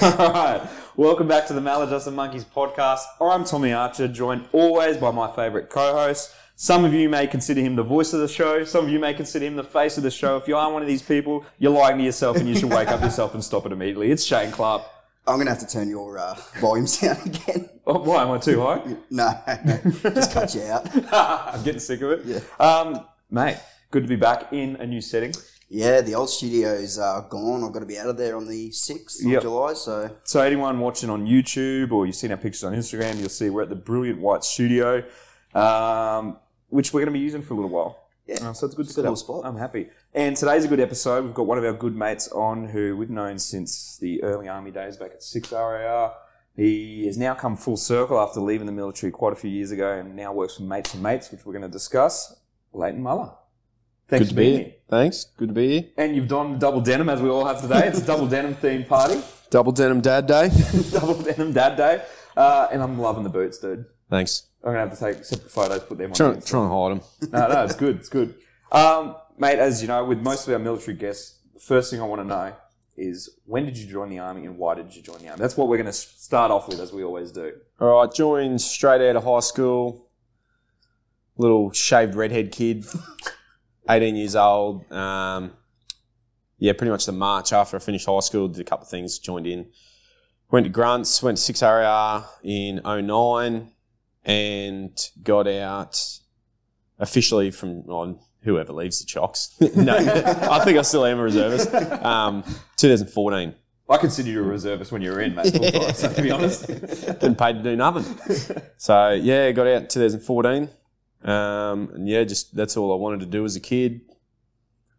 Alright, welcome back to the Maladjusted Monkeys podcast. I'm Tommy Archer, joined always by my favourite co-host. Some of you may consider him the voice of the show. Some of you may consider him the face of the show. If you are one of these people, you're lying to yourself and you should wake up yourself and stop it immediately. It's Shane Clark. I'm going to have to turn your uh, volumes down again. Oh, why am I too high? No, just cut you out. I'm getting sick of it. Yeah. Um, mate, good to be back in a new setting. Yeah, the old studio's uh, gone. I've got to be out of there on the 6th of Yep. July, so So anyone watching on YouTube or you've seen our pictures on Instagram, you'll see we're at the Brilliant White Studio, um, which we're going to be using for a little while. Yeah. Uh, so it's a good It's a setup. cool spot. I'm happy. And today's a good episode. We've got one of our good mates on who we've known since the early army days back at 6RAR. He has now come full circle after leaving the military quite a few years ago and now works for Mates and Mates, which we're going to discuss. Leighton Muller. Thanks Good for to be here. Thanks. Good to be here. And you've donned double denim as we all have today. It's a double denim themed party. Double denim dad day. double denim dad day. Uh, and I'm loving the boots, dude. Thanks. I'm gonna have to take separate photos, put them on. Trying, trying to hide them. No, no, it's good. It's good. Um, mate, as you know, with most of our military guests, the first thing I want to know is when did you join the army and why did you join the army? That's what we're going to start off with, as we always do. All right, joined straight out of high school. Little shaved redhead kid, 18 years old. Um, yeah, pretty much the March after I finished high school, did a couple of things, joined in. Went to Grunts, went to 6RAR in 09 and got out officially from on whoever leaves the chocks. no, I think I still am a reservist. Um, 2014. I consider you a reservist when you were in, mate. full time, so to be honest. Getting paid to do nothing. So yeah, got out in 2014. Um, and yeah, just that's all I wanted to do as a kid.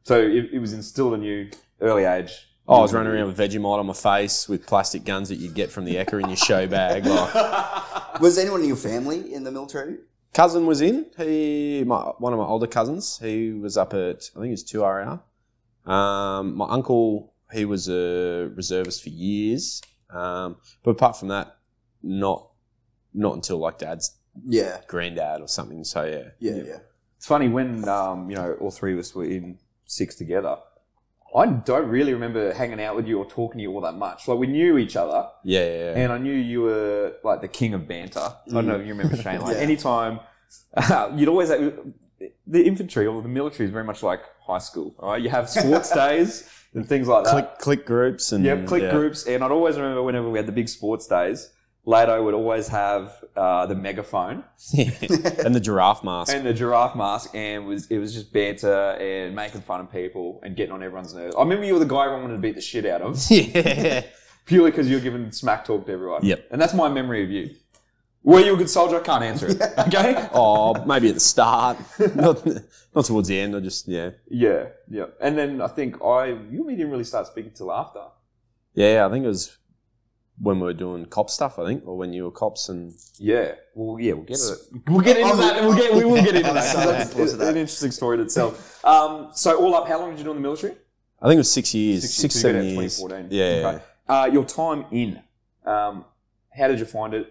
so it, it was instilled in you early age. Oh, I was running around with Vegemite on my face with plastic guns that you'd get from the Ekka in your show bag. Like, was anyone in your family in the military? cousin was in. He, my, one of my older cousins, he was up at I think it was two RR. Um, my uncle, he was a reservist for years. Um, but apart from that, not not until like dad's Yeah, granddad or something. So yeah, yeah, yeah. It's funny when um, you know all three of us were in six together. I don't really remember hanging out with you or talking to you all that much. Like we knew each other, yeah, yeah. yeah. and I knew you were like the king of banter. I don't know if you remember Shane. Like Yeah. anytime, you'd always have, the infantry or the military is very much like high school. Right? you have sports days and things like that. click click groups and Yep, click yeah. groups. And I'd always remember whenever we had the big sports days, Lado would always have uh, the megaphone and the giraffe mask. and the giraffe mask, and was it was just banter and making fun of people and getting on everyone's nerves. I remember you were the guy everyone wanted to beat the shit out of yeah, purely because you were giving smack talk to everyone. Yep. and that's my memory of you. Were you a good soldier? I can't answer it. Okay. oh, maybe at the start, not not towards the end. I just yeah, Yeah, yeah. And then I think I you and me didn't really start speaking till after. yeah. I think it was when we were doing cop stuff. I think, or when you were cops and Yeah. Well, yeah, we'll get it. We'll get into that. We'll get. We will get into that. So that's an interesting story in itself. Um, so all up, how long did you do in the military? I think it was six years, Six- six, so seven years. 2014. Yeah, Okay. Uh, your time in. Um, how did you find it?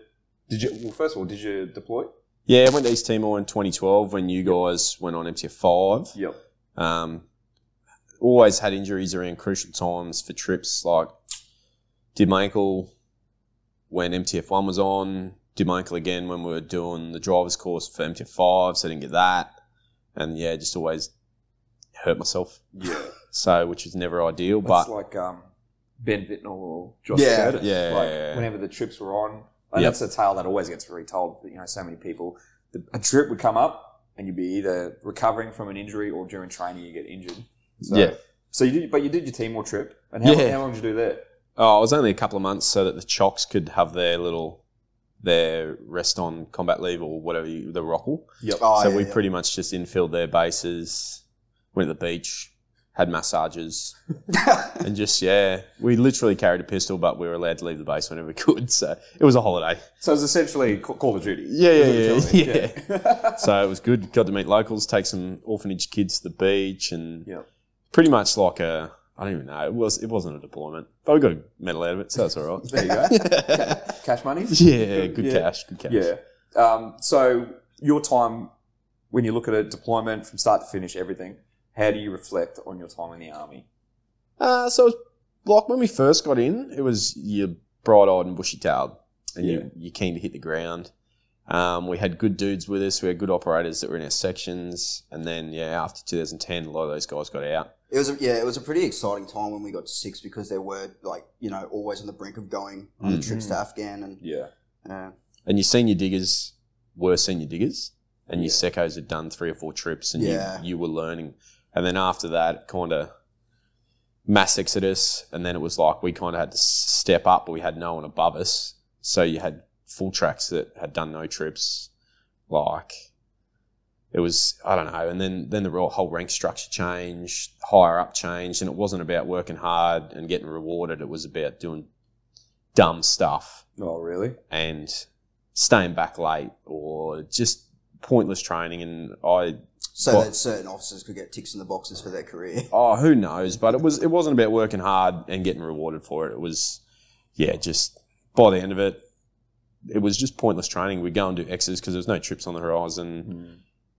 Did you? Well, first of all, did you deploy? yeah. I went to East Timor in 2012 when you guys went on MTF five. Yep. Um, always had injuries around crucial times for trips. Like, did my ankle when MTF one was on. Did my ankle again when we were doing the driver's course for MTF five, so I didn't get that. And yeah, just always hurt myself. Yeah. So, which was never ideal. That's But like um, Ben Vitnell or Josh Yeah. Curtis. Yeah, Like yeah, yeah. whenever the trips were on, and Yep. that's a tale that always gets retold. You know, so many people. The, a trip would come up, and you'd be either recovering from an injury or during training you get injured. So, Yeah. So you did, but you did your team Timor trip, and how, Yeah. how long did you do there? Oh, it was only a couple of months so that the chocks could have their little their rest on combat leave or whatever you, the rockle. Yep. Oh, so yeah, we yeah. pretty much just infilled their bases, went to the beach, had massages, and just yeah, we literally carried a pistol, but we were allowed to leave the base whenever we could. So it was a holiday. So it's essentially Ca- Call of Duty. Yeah, yeah, Is yeah, what you're telling me. yeah. So it was good. Got to meet locals, take some orphanage kids to the beach, and Yeah. pretty much like a I don't even know. It was it wasn't a deployment, but we got a medal out of it, so that's all right. There you go. Ca- Cash money. yeah, good Yeah. cash, good cash. Yeah. Um, so your time when you look at a deployment from start to finish, everything. How do you reflect on your time in the army? Uh, so like when we first got in, it was you're bright eyed and bushy tailed, and Yeah. you, you're keen to hit the ground. Um, we had good dudes with us. We had good operators that were in our sections, and then yeah, after 2010, a lot of those guys got out. It was a, yeah, it was a pretty exciting time when we got to six because there were like you know always on the brink of going on the Mm. trips to Afghan and Yeah. uh, And your senior diggers were senior diggers, and your Yeah. secos had done three or four trips, and Yeah. you, you were learning. And then after that, kind of mass exodus, and then it was like we kind of had to step up, but we had no one above us. So you had full tracks that had done no trips, like it was I don't know. And then then the real- whole rank structure changed, higher up changed, and it wasn't about working hard and getting rewarded. It was about doing dumb stuff Oh, really? and staying back late or just pointless training. And I, so Well- that certain officers could get ticks in the boxes for their career. oh, who knows? But it was it wasn't about working hard and getting rewarded for it. It was, yeah, just by the end of it, it was just pointless training. We'd go and do X's because there was no trips on the horizon, hmm.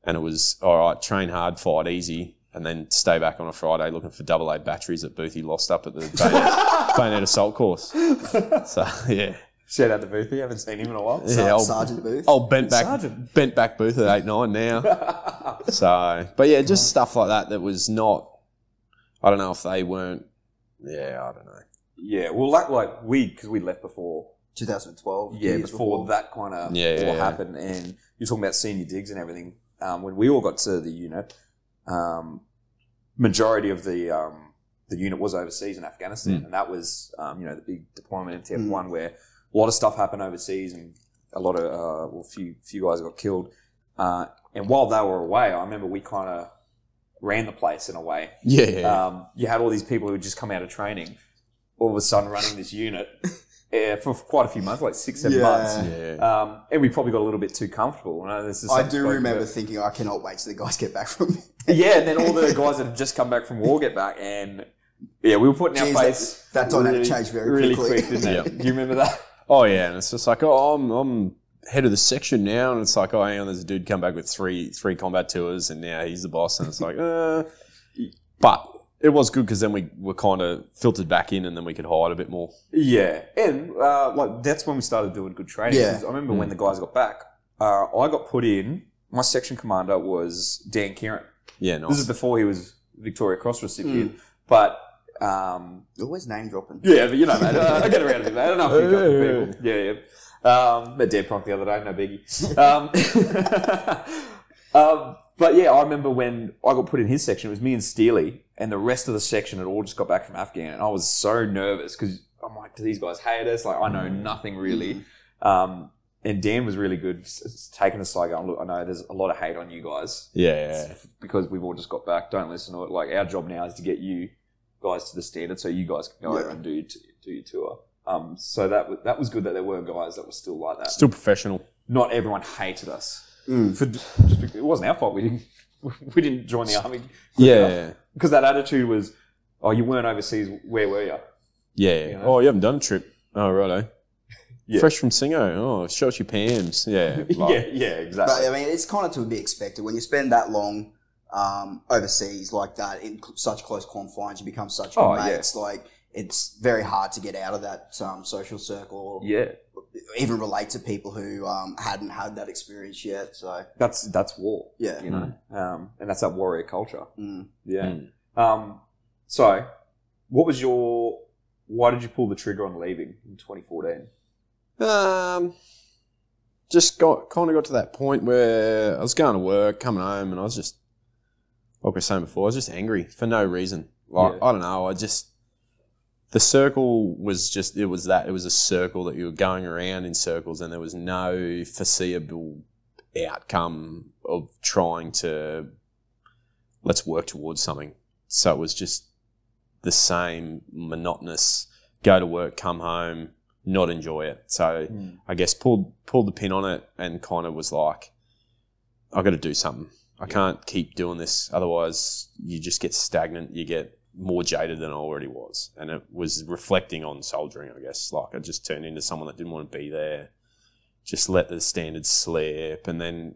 and it was all right. Train hard, fight easy. And then stay back on a Friday looking for double A batteries that Boothie lost up at the bayonet, bayonet assault course. So yeah, Shout out to Boothie. Haven't seen him in a while. yeah, old, Sergeant Booth. old bent back Sergeant. bent back booth at eight nine now. So, but yeah, just stuff like that that was not. I don't know if they weren't. Yeah, I don't know. yeah. Well, like, like we, because we left before 2012. yeah, years before, that kind of Yeah, all yeah, yeah. happened, and you're talking about senior digs and everything. Um, when we all got to the unit, um, majority of the um, the unit was overseas in Afghanistan, Mm. and that was um, you know the big deployment in TF1 where a lot of stuff happened overseas, and a lot of uh, well, few few guys got killed. Uh, and while they were away, I remember we kind of ran the place in a way. Yeah, yeah, Um, you had all these people who had just come out of training, all of a sudden running this unit uh, for quite a few months, like six, seven Yeah. months. yeah. Um, and we probably got a little bit too comfortable. I, know this is I do remember about. thinking, I cannot wait till the guys get back from. yeah, and then all the guys that have just come back from war get back, and yeah, we were putting Jeez, our that- face. that dynamic changed very really quickly. quick, didn't it? Yeah. Do you remember that? Oh yeah, and it's just like, oh, I'm I'm head of the section now, and it's like, oh, hang on, there's a dude come back with three three combat tours, and now he's the boss, and it's like, uh. But it was good because then we were kind of filtered back in, and then we could hide a bit more. Yeah, and uh, like that's when we started doing good training. Yeah. 'Cause I remember when the guys got back, uh, I got put in. My section commander was Dan Keighran. Yeah, This is before he was Victoria Cross recipient, but um, Always name dropping. Yeah, but you know, mate, uh, I get around a bit, mate. I don't know if you've got people. Yeah, yeah. Um, met Dan Pronk the other day, no biggie. Um, um, but yeah, I remember when I got put in his section, it was me and Steely, and the rest of the section had all just got back from Afghan, and I was so nervous because I'm like, do these guys hate us? Like, I know nothing really. Um, and Dan was really good, s- s- taking us like, going, look, I know there's a lot of hate on you guys yeah, yeah. because we've all just got back. Don't listen to it. Like our job now is to get you guys to the standard, so you guys can go Yeah. over and do your, t- do your tour. Um, so that was, that was good that there were guys that were still like that. Still professional. Not everyone hated us. Mm. For just because, it wasn't our fault. We didn't we didn't join the army Yeah, because that attitude was, oh, you weren't overseas. Where were you? yeah. You know? Oh, you haven't done a trip. Oh, righto. Yeah. Fresh from Singo. Oh, show us your Pams. Yeah, yeah, like- yeah, exactly. But I mean, it's kind of to be expected when you spend that long um, overseas like that in cl- such close confines. You become such good Oh, yeah. mates. Like it's very hard to get out of that um, social circle, yeah, even relate to people who um, hadn't had that experience yet. So that's that's war. yeah, You know, um, and that's that warrior culture. Mm. Yeah. Mm. Um, so, what was your? Why did you pull the trigger on leaving in 2014? Um, just got kind of got to that point where I was going to work, coming home, and I was just, like we were saying before, I was just angry for no reason. Like Yeah. I don't know, I just the circle was just it was that it was a circle that you were going around in circles, and there was no foreseeable outcome of trying to let's work towards something. So it was just the same monotonous go to work, come home, not enjoy it. So hmm. I guess pulled pulled the pin on it and kind of was like, I got to do something. I can't keep doing this, otherwise you just get stagnant. You get more jaded than I already was, and it was reflecting on soldiering. I guess like I just turned into someone that didn't want to be there. Just let the standards slip, and then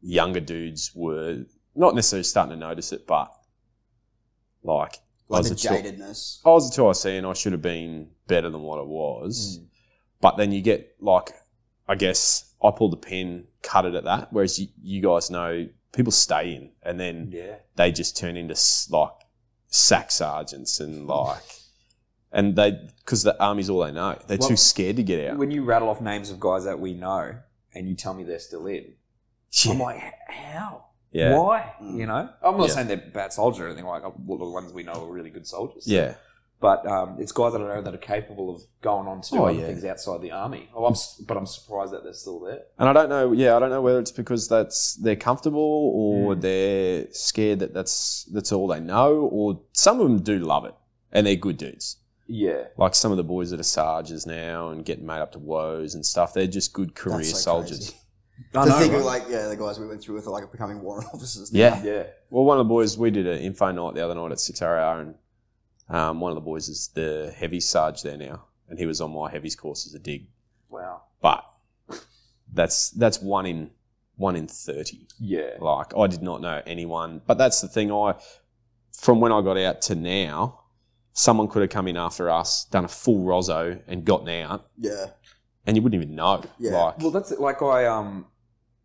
younger dudes were not necessarily starting to notice it, but like like was the jadedness. I was a 2IC and I should have been better than what I was. Mm. But then you get like, I guess I pulled the pin, cut it at that. Whereas you, you guys know people stay in and then Yeah. they just turn into like sack sergeants and like, and they because the army's all they know. They're Well, too scared to get out. When you rattle off names of guys that we know and you tell me they're still in, I'm like, how? yeah, Why? You know, I'm not Yeah. saying they're bad soldiers or anything like. Well, the ones we know are really good soldiers. yeah. But um, it's guys that I know that are capable of going on to do Oh, other yeah. things outside the army. Oh, I'm, but I'm surprised that they're still there. And I don't know. Yeah, I don't know whether it's because that's they're comfortable or Mm. they're scared that that's that's all they know, or some of them do love it and they're good dudes. Yeah, Like some of the boys that are sergeants now and getting made up to woes and stuff. They're just good career That's so soldiers. crazy. I to know, think right? of like yeah, the guys we went through with are like becoming warrant officers. now. Yeah. yeah, Well, one of the boys we did an info night the other night at six RR, and um, one of the boys is the heavy sarge there now, and he was on my heavies course as a dig. wow, But that's that's one in one in thirty. yeah, Like I did not know anyone, but that's the thing. I from when I got out to now, someone could have come in after us, done a full ROSO, and gotten out, Yeah. and you wouldn't even know. Yeah. Like, Well, that's it. like I um,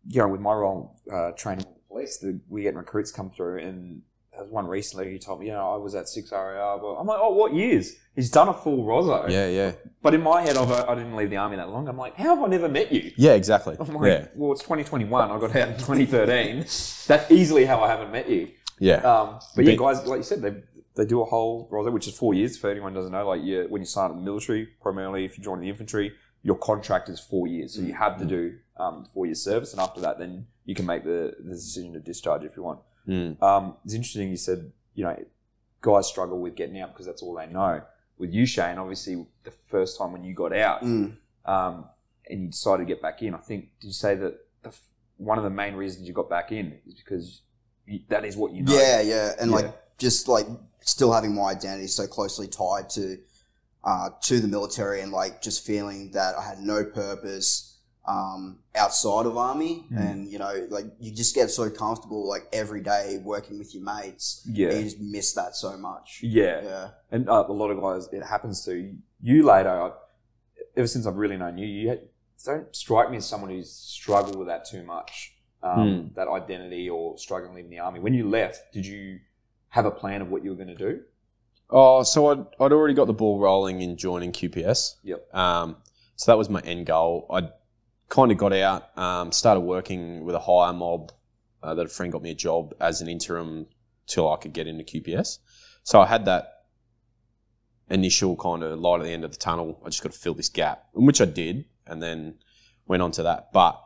you know, with my role uh, training with the police, the, we get recruits come through, and there was one recently. He told me, you know, I was at six RAR, but I'm like, oh, what years? He's done a full ROSO. yeah, yeah, But in my head, I've, I didn't leave the army that long. I'm like, how have I never met you? yeah, exactly. I'm like, Yeah, well, it's 2021. I got out in 2013. That's easily how I haven't met you. yeah, Um, but yeah, guys, like you said, they they do a whole roster, which is four years. For anyone who doesn't know, like you, when you sign up in the military, primarily if you join the infantry, your contract is four years, so you have to do um, four years service, and after that, then you can make the, the decision to discharge if you want. Mm. Um, it's interesting you said, you know, guys struggle with getting out because that's all they know. With you, Shane, obviously, the first time when you got out, Mm. um, and you decided to get back in. I think did you say that the, one of the main reasons you got back in is because you, that is what you know. Yeah, yeah, and Yeah. like just like still having my identity so closely tied to uh, to the military, and like just feeling that I had no purpose um, outside of army, Mm. and you know, like you just get so comfortable like every day working with your mates, yeah, you just miss that so much. yeah. Yeah, And uh, a lot of guys, it happens to you later. I, ever since I've really known you, you had- don't strike me as someone who's struggled with that too much. Um, That identity or struggling leaving the army. When you left, did you have a plan of what you were going to do? Oh, so I'd, I'd already got the ball rolling in joining QPS. Yep. Um, so that was my end goal. I kind of got out, um, started working with a higher mob uh, that a friend got me a job as an interim till I could get into QPS. So I had that initial kind of light at the end of the tunnel. I just got to fill this gap, which I did, and then went on to that. But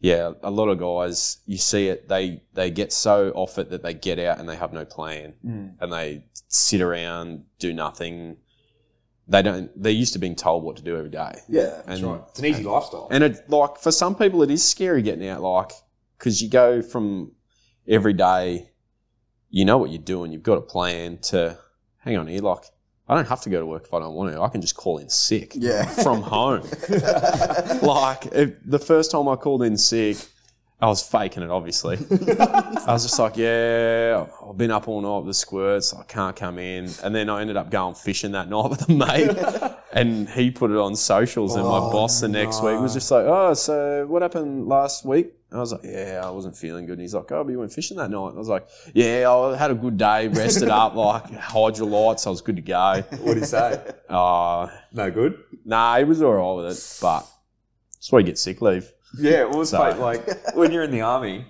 yeah, a lot of guys, you see it, they they get so off it that they get out and they have no plan and they sit around, do nothing. They don't. They're used to being told what to do every day, yeah, and It's an easy lifestyle. and it like for some people it is scary getting out, like because you go from every day, you know what you're doing, you've got a plan. To hang on here, like I don't have to go to work if I don't want to. I can just call in sick yeah, from home. like if, the first time I called in sick, I was faking it. Obviously, I was just like, "Yeah, I've been up all night with the squirts. I can't come in." And then I ended up going fishing that night with a mate, and he put it on socials. And my Oh, boss the next week was just like, "Oh, so what happened last week?" I was like, "Yeah, I wasn't feeling good." And he's like, "Oh, but you went fishing that night." And I was like, "Yeah, I had a good day, rested up, like hydrolytes. I was good to go." what did you say? Uh, no good. Nah, he was all right with it, but that's why you get sick leave. Yeah, it was So- fake. Like when you're in the army,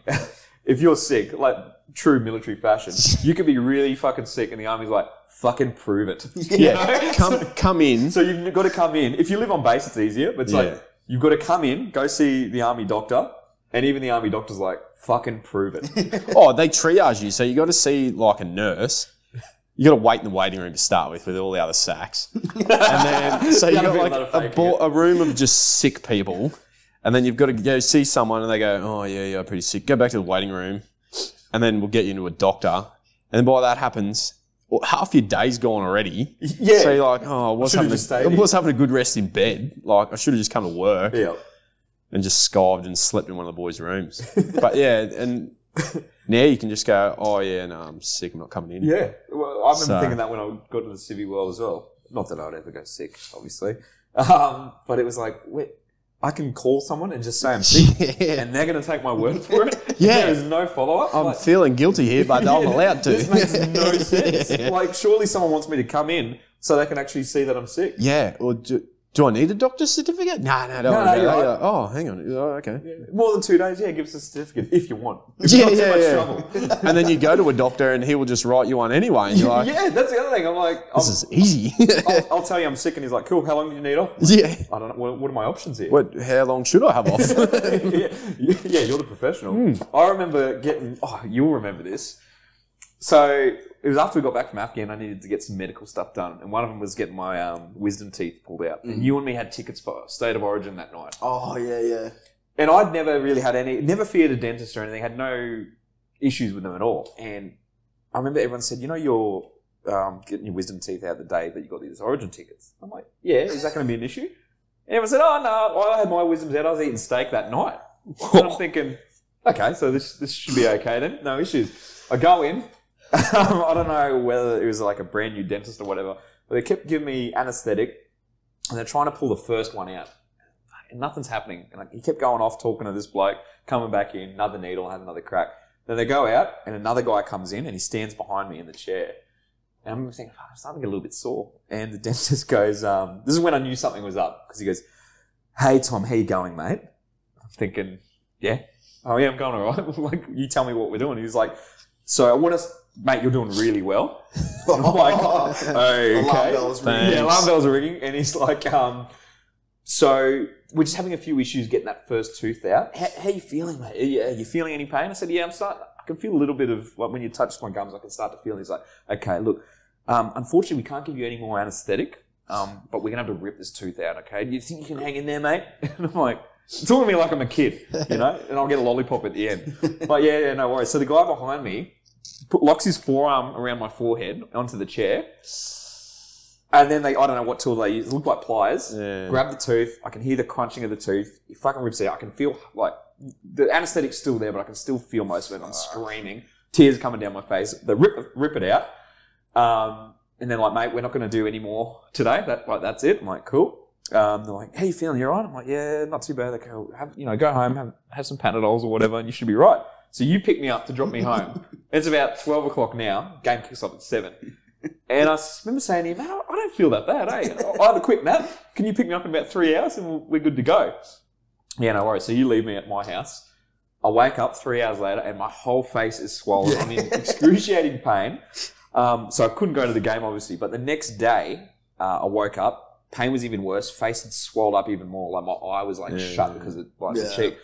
if you're sick, like true military fashion, you could be really fucking sick, and the army's like, "Fucking prove it." Yeah, come come in. So you've got to come in. If you live on base, it's easier. But it's Yeah. like you've got to come in, go see the army doctor, and even the army doctor's like, "Fucking prove it." Oh, they triage you, so you got to see like a nurse. You got to wait in the waiting room to start with, with all the other sacks, and then so you Gotta got be a like lot a, faking bo- a room of just sick people, and then you've got to go see someone, and they go, "Oh yeah, yeah, pretty sick." Go back to the waiting room, and then we'll get you into a doctor, and then by that happens, well, half your day's gone already. yeah. So you're like, "Oh, what's having? A, what's having a good rest in bed? Like I should have just come to work." yeah. and just skived and slept in one of the boys' rooms. but yeah, and now you can just go, oh yeah, no, I'm sick. I'm not coming in. Yeah, well, I remember So- thinking that when I got to the civvy world as well. Not that I'd ever go sick, obviously, um, but it was like, wait, I can call someone and just say I'm sick, Yeah. and they're going to take my word for it. Yeah. there is no follow up. I'm feeling guilty here, but I'm allowed to. This makes no sense. Like, surely someone wants me to come in so they can actually see that I'm sick. yeah. Or do, do I need a doctor's certificate? No, no, don't No, worry no, about right. Oh, hang on. Oh, okay. More than two days, yeah, give us a certificate if you want. Yeah, not too yeah, much yeah. trouble. and then you go to a doctor and he will just write you one anyway. And you're like, yeah, that's the other thing. I'm like, this I'm, is easy. I'll, I'll tell you I'm sick, and he's like, cool. How long do you need off? yeah. I don't know. What, what are my options here? What? How long should I have off? yeah, yeah, you're the professional. Hmm. I remember getting. Oh, you'll remember this. So it was after we got back from Afghan. I needed to get some medical stuff done, and one of them was getting my um, wisdom teeth pulled out. And you and me had tickets for State of Origin that night. Oh yeah, yeah. And I'd never really had any, never feared a dentist or anything. Had no issues with them at all. And I remember everyone said, you know, you're um, getting your wisdom teeth out the day that you got these Origin tickets. I'm like, yeah, is that going to be an issue? And everyone said, oh no, I had my wisdoms out. I was eating steak that night. And I'm thinking, okay, so this this should be okay then. No issues. I go in. I don't know whether it was like a brand new dentist or whatever, but they kept giving me anesthetic, and they're trying to pull the first one out, and nothing's happening. And like, he kept going off talking to this bloke, coming back in, another needle, had another crack. Then they go out, and another guy comes in, and he stands behind me in the chair. And I'm thinking, "Fuck, I'm starting to get a little bit sore. And the dentist goes, um, this is when I knew something was up, because he goes, hey, Tom, how you going, mate? I'm thinking, yeah. Oh, yeah, I'm going all right. like, you tell me what we're doing. He's like, so I want to, mate, you're doing really well. I'm like, okay. Alarm bells ringing. Yeah, alarm bells are ringing, and he's like, um, so we're just having a few issues getting that first tooth out. How, how you feeling, mate? Are you, are you feeling any pain? I said, yeah, I'm starting. I can feel a little bit of like when you touch my gums, I can start to feel. He's like, okay, look, um, unfortunately, we can't give you any more anaesthetic, um, but we're gonna have to rip this tooth out. Okay, do you think you can hang in there, mate? And I'm like. Talking to me like I'm a kid, you know, and I'll get a lollipop at the end. But yeah, yeah, no worries. So the guy behind me put, locks his forearm around my forehead onto the chair, and then they, I don't know what tool they use. It looked like pliers. Yeah. Grab the tooth. I can hear the crunching of the tooth. He fucking rips it out. I can feel like the anesthetic's still there, but I can still feel most of it. I'm screaming, tears coming down my face. They rip rip it out, um, and then like, mate, we're not going to do any more today. That like that's it. I'm like, cool. Um, they're like, how you feeling? You're right. I'm like, yeah, not too bad. They go, have you know, go home, have have some Panadols or whatever, and you should be right. So you pick me up to drop me home. it's about twelve o'clock now. Game kicks off at seven. And I remember saying to him, man, I don't feel that bad, eh? I have a quick nap. Can you pick me up in about three hours and we're good to go? Yeah, no worries. So you leave me at my house. I wake up three hours later and my whole face is swollen. I'm in excruciating pain. Um, so I couldn't go to the game, obviously. But the next day, uh, I woke up. Pain was even worse. Face had swelled up even more. Like my eye was like Yeah. shut because of like the Yeah. cheek.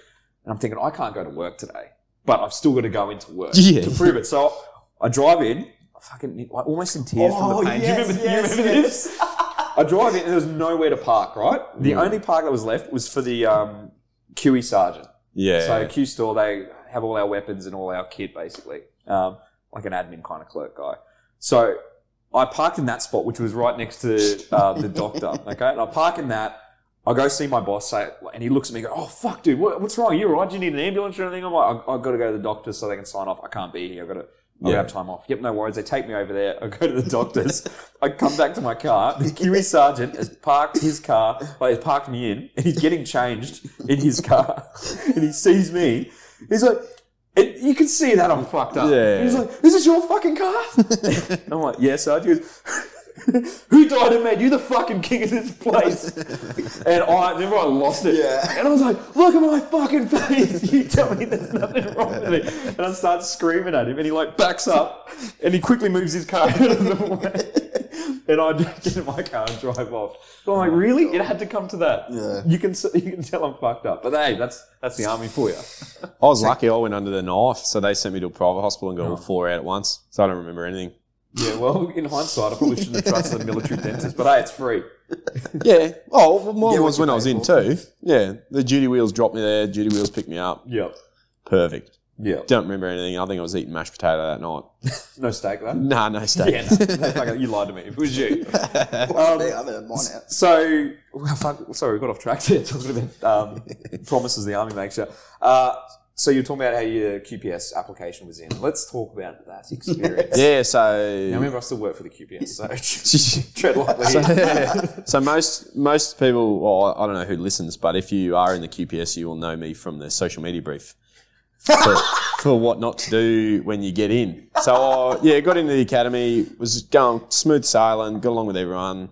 And I'm thinking, I can't go to work today. But I've still got to go into work Yeah. to prove it. So I drive in, I fucking like, almost in tears from Oh, the pain. yes, do you remember, yes, you remember yes. this? I drive in and there was nowhere to park, right? The only park that was left was for the um, QE sergeant. Yeah. So Q store, they have all our weapons and all our kit, basically, um, like an admin kind of clerk guy. So I parked in that spot, which was right next to uh, the doctor. Okay, and I park in that. I go see my boss, say, and he looks at me, and go, "Oh fuck, dude, what, what's wrong? You all right? Do you need an ambulance or anything?" I'm like, "I- "I've got to go to the doctor so they can sign off. I can't be here. I've got to." I'll Yeah. have time off. Yep, no worries. They take me over there. I go to the doctor's. I come back to my car. The QE sergeant has parked his car, like he's parked me in, and he's getting changed in his car. And he sees me. He's like, and you can see that I'm fucked up. Yeah. He's like, "Is this your fucking car?" And I'm like, "Yeah, sergeant." He goes, Who died and made you the fucking king of this place? and I remember I lost it. Yeah. And I was like, look at my fucking face. You tell me there's nothing wrong with it. And I start screaming at him and he like backs up and he quickly moves his car out of the way. And I get in my car and drive off. So I'm like, really? It had to come to that. Yeah. You can you can tell I'm fucked up. But hey, that's that's the army for you. I was lucky I went under the knife, so they sent me to a private hospital and got all oh. four out at once. So I don't remember anything. Yeah, well, in hindsight, I probably shouldn't have trusted a military dentist, but hey, it's free. Yeah. Oh, well, mine Get what was you when I pay was in too. Yeah. The duty wheels dropped me there. Duty wheels picked me up. Yep. Perfect. Yeah. Don't remember anything. I think I was eating mashed potato that night. No steak, though. Nah, no steak. Yeah, no, no, fucking- you lied to me. If it was you. Um, I haven't had mine out. So, well, fuck, sorry, we got off track there talking about um, promises the army makes you. Uh, so you're talking about how your QPS application was in. Let's talk about that experience. Yeah, Now, so remember, I still work for the QPS, so tread lightly. so, yeah. So most most people, well, I don't know who listens, but if you are in the QPS, you will know me from the social media brief for, for what not to do when you get in. So I, yeah, got into the academy, was going smooth sailing, got along with everyone,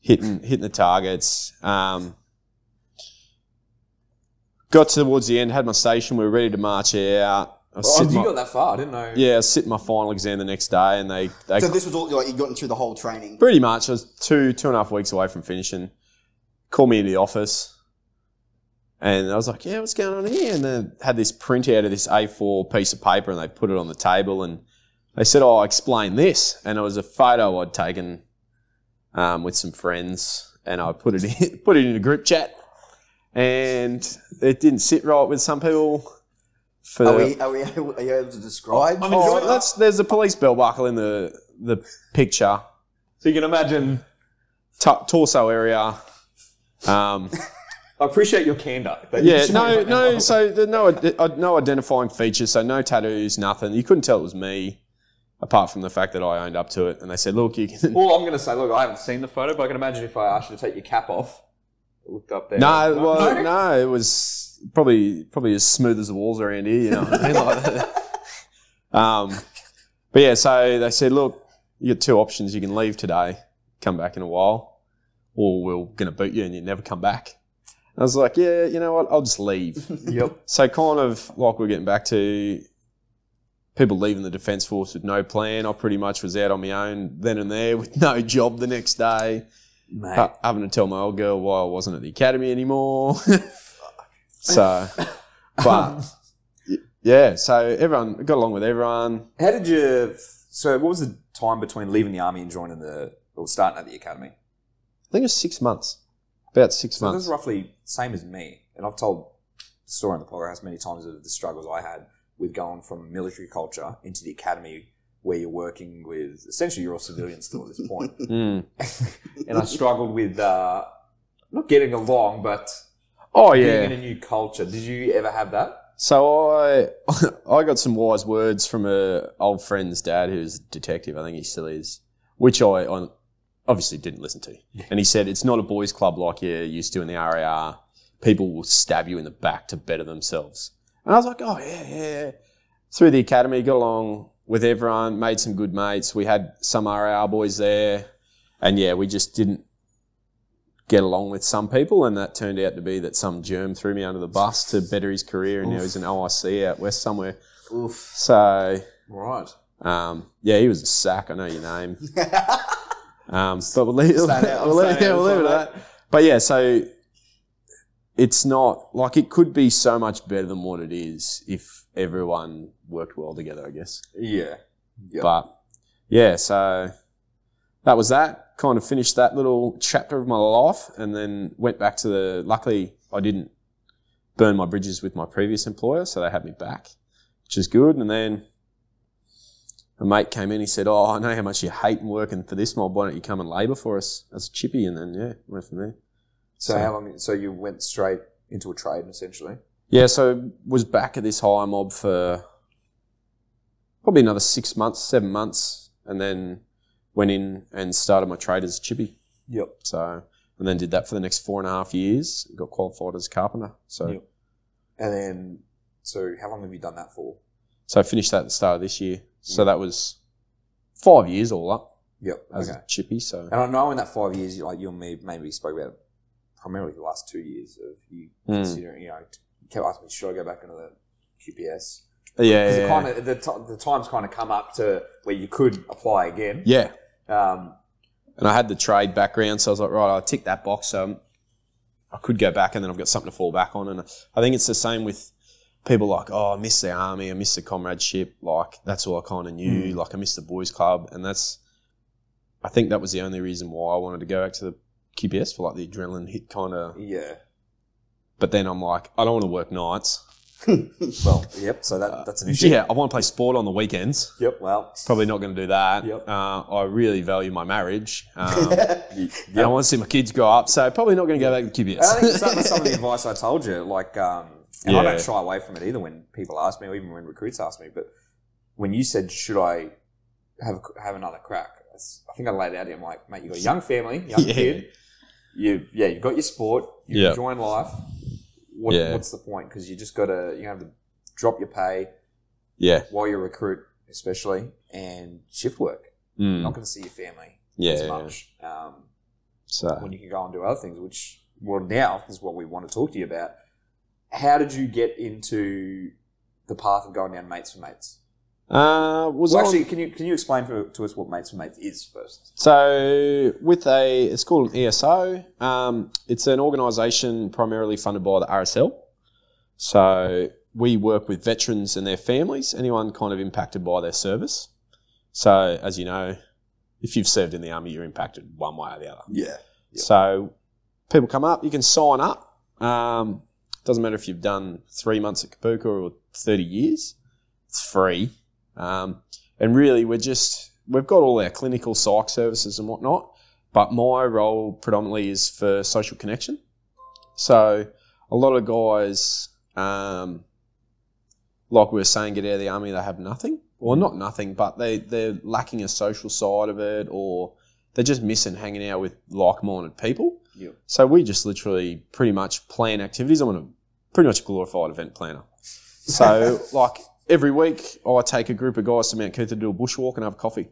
hitting hitting the targets. Um, got towards the end, had my station, we were ready to march out. I Oh, you my- got that far? I didn't know. yeah, I was sitting my final exam the next day, and they they So this was all like you'd gotten through the whole training. Pretty much. I was two, two and a half weeks away from finishing. Called me into the office. And I was like, yeah, what's going on here? And then had this printout of this A4 piece of paper and they put it on the table and they said, oh, I'll explain this. And it was a photo I'd taken um, with some friends and I put it in, put it in a group chat. And it didn't sit right with some people. For Are we, are we able, are you able to describe? I'm oh, that's, there's a police belt buckle in the, the picture. So you can imagine. T- torso area. Um, I appreciate your candor. that you yeah, no, no. now. So there no uh, no identifying features. So no tattoos, nothing. You couldn't tell it was me, apart from the fact that I owned up to it. And they said, "Look, you can." All I'm going to say, look, I haven't seen the photo, but I can imagine if I asked you to take your cap off. I looked up there. No, well, No? no, it was probably probably as smooth as the walls around here. You know what I mean? Like um, but yeah, so they said, "Look, you got two options. You can leave today, come back in a while, or we're going to boot you and you never come back." I was like, "Yeah, you know what? I'll just leave." Yep. So kind of like we're getting back to people leaving the defence force with no plan. I pretty much was out on my own then and there with no job the next day, Mate. ha- having to tell my old girl why I wasn't at the academy anymore. so, but yeah, so everyone got along with everyone. How did you? So, what was the time between leaving the army and joining the or starting at the academy? I think it was six months, about six So months. is roughly same as me, and I've told the story on the podcast many times of the struggles I had with going from military culture into the academy, where you're working with essentially you're all civilians still at this point, Mm. and I struggled with uh, not getting along, but Oh being yeah. in a new culture. Did you ever have that? So I I got some wise words from a old friend's dad who's a detective. I think he still is, which I, I obviously didn't listen to. And he said it's not a boys' club like you're used to in the RAR. People will stab you in the back to better themselves. And I was like, oh yeah, yeah. yeah. Through the academy, got along with everyone, made some good mates. We had some RAR boys there, and yeah, we just didn't get along with some people, and that turned out to be that some germ threw me under the bus to better his career, and now he's an OIC out west somewhere. Oof. So, Right. um, yeah, he was a sack. I know your name, um, but we'll leave, out, we'll leave, yeah, we'll leave it at that. But yeah, so it's not like it could be so much better than what it is if everyone worked well together. I guess. Yeah. Yep. But yeah, so that was that. Kind of finished that little chapter of my life and then went back to the. Luckily, I didn't burn my bridges with my previous employer, so they had me back, which is good. And then a mate came in, he said, Oh, I know how much you hate working for this mob. Why don't you come and labour for us as a chippy? And then, yeah, went from there. So, So- how long? So you went straight into a trade essentially. Yeah, so was back at this high mob for probably another six months, seven months, and then went in and started my trade as a chippy. Yep. So and then did that for the next four and a half years. Got qualified as a carpenter. So Yep. And then, so how long have you done that for? so I finished that at the start of this year. So that was five years all up Yep. as okay. a chippy. So And I know in that five years, like you and me maybe spoke about primarily the last two years of you Mm. considering, you know, kept asking me, should I go back into the QPS? Uh, yeah, Because yeah, it kind of the, t- the times kind of come up to where you could apply again. yeah. Um, And I had the trade background, so I was like, right, I'll tick that box. So I could go back, and then I've got something to fall back on. And I think it's the same with people like, oh, I miss the army, I miss the comradeship. Like that's all I kind of knew. Hmm. Like I miss the boys' club, and that's. I think that was the only reason why I wanted to go back to the QPS for like the adrenaline hit kind of. yeah. But then I'm like, I don't want to work nights. Well, yep. So that that's an issue. Yeah, I want to play sport on the weekends. Yep. Well, Probably not going to do that. Yep. Uh, I really value my marriage. Um, you- I want to see my kids grow up, so probably not going to go back to QPS. I think some, some of the advice I told you, like um, and I don't shy away from it either when people ask me, or even when recruits ask me. But when you said, "Should I have have another crack?" I think I laid it out. here. I'm like, mate, you got a young family, young Yeah. kid. You yeah, you've got your sport. You're Yeah. enjoying life. What, Yeah. What's the point? Because you just got to you have to drop your pay Yeah. while you're recruit, especially, and shift work. Mm. You're not going to see your family Yeah. as yeah. much. Um, So when you can go and do other things, which well now is what we want to talk to you about. How did you get into the path of going down mates for mates? Uh, was Well, on- actually, can you can you explain for, to us what mates for mates is first? So with a, it's called an ESO. Um, it's an organisation primarily funded by the RSL. So we work with veterans and their families, anyone kind of impacted by their service. So as you know, if you've served in the army, you're impacted one way or the other. Yeah. Yep. So people come up, you can sign up. Um, doesn't matter if you've done three months at Kapooka or 30 years, it's free. Um, and really, we're just, we've got all our clinical psych services and whatnot, but my role predominantly is for social connection. So a lot of guys, um, like we were saying, get out of the army, they have nothing. Well, not nothing, but they, they're lacking a social side of it or they're just missing hanging out with like-minded people. Yep. So we just literally pretty much plan activities. I'm a pretty much a glorified event planner. So like every week, I take a group of guys to Mount Coot-tha to do a bushwalk and have a coffee.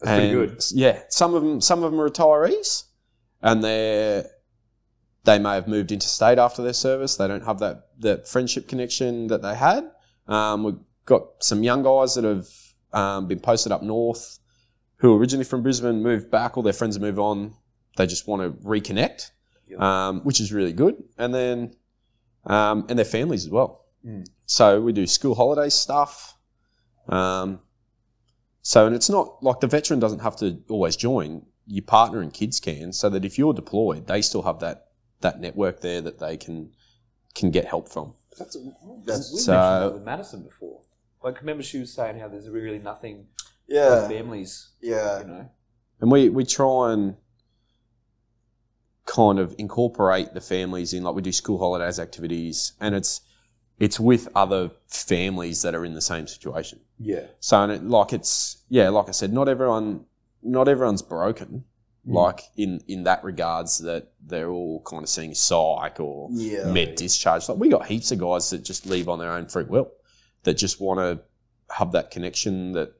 That's pretty good. Yeah, some of them, some of them are retirees, and they they may have moved interstate after their service. They don't have that that friendship connection that they had. Um, we've got some young guys that have um, been posted up north, who are originally from Brisbane, moved back. All their friends have moved on. They just want to reconnect, Yep. um, which is really good. And then um, and their families as well. Mm. So we do school holiday stuff. Um, so, and it's not like the veteran doesn't have to always join. Your partner and kids can, so that if you're deployed, they still have that that network there that they can can get help from. That's, That's- we So- mentioned that with Madison before. Like, remember she was saying how there's really nothing for Yeah. families, Yeah. you know? And we we try and kind of incorporate the families in, like we do school holidays activities, and it's it's with other families that are in the same situation. Yeah. So, it, like it's yeah, like I said, not everyone, not everyone's broken. Mm. Like in in that regards, that they're all kind of seeing psych or Yeah. med discharge. Like we got heaps of guys that just leave on their own free will, that just want to have that connection that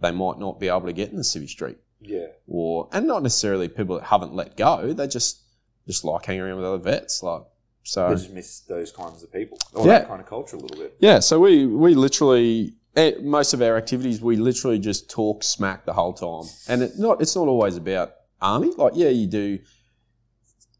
they might not be able to get in the city street, Yeah. or and not necessarily people that haven't let go. They just just like hanging around with other vets, like so. They just miss those kinds of people. Or Yeah. that kind of culture a little bit. Yeah, so we we literally eh, most of our activities we literally just talk smack the whole time, and it not it's not always about army. Like yeah, you do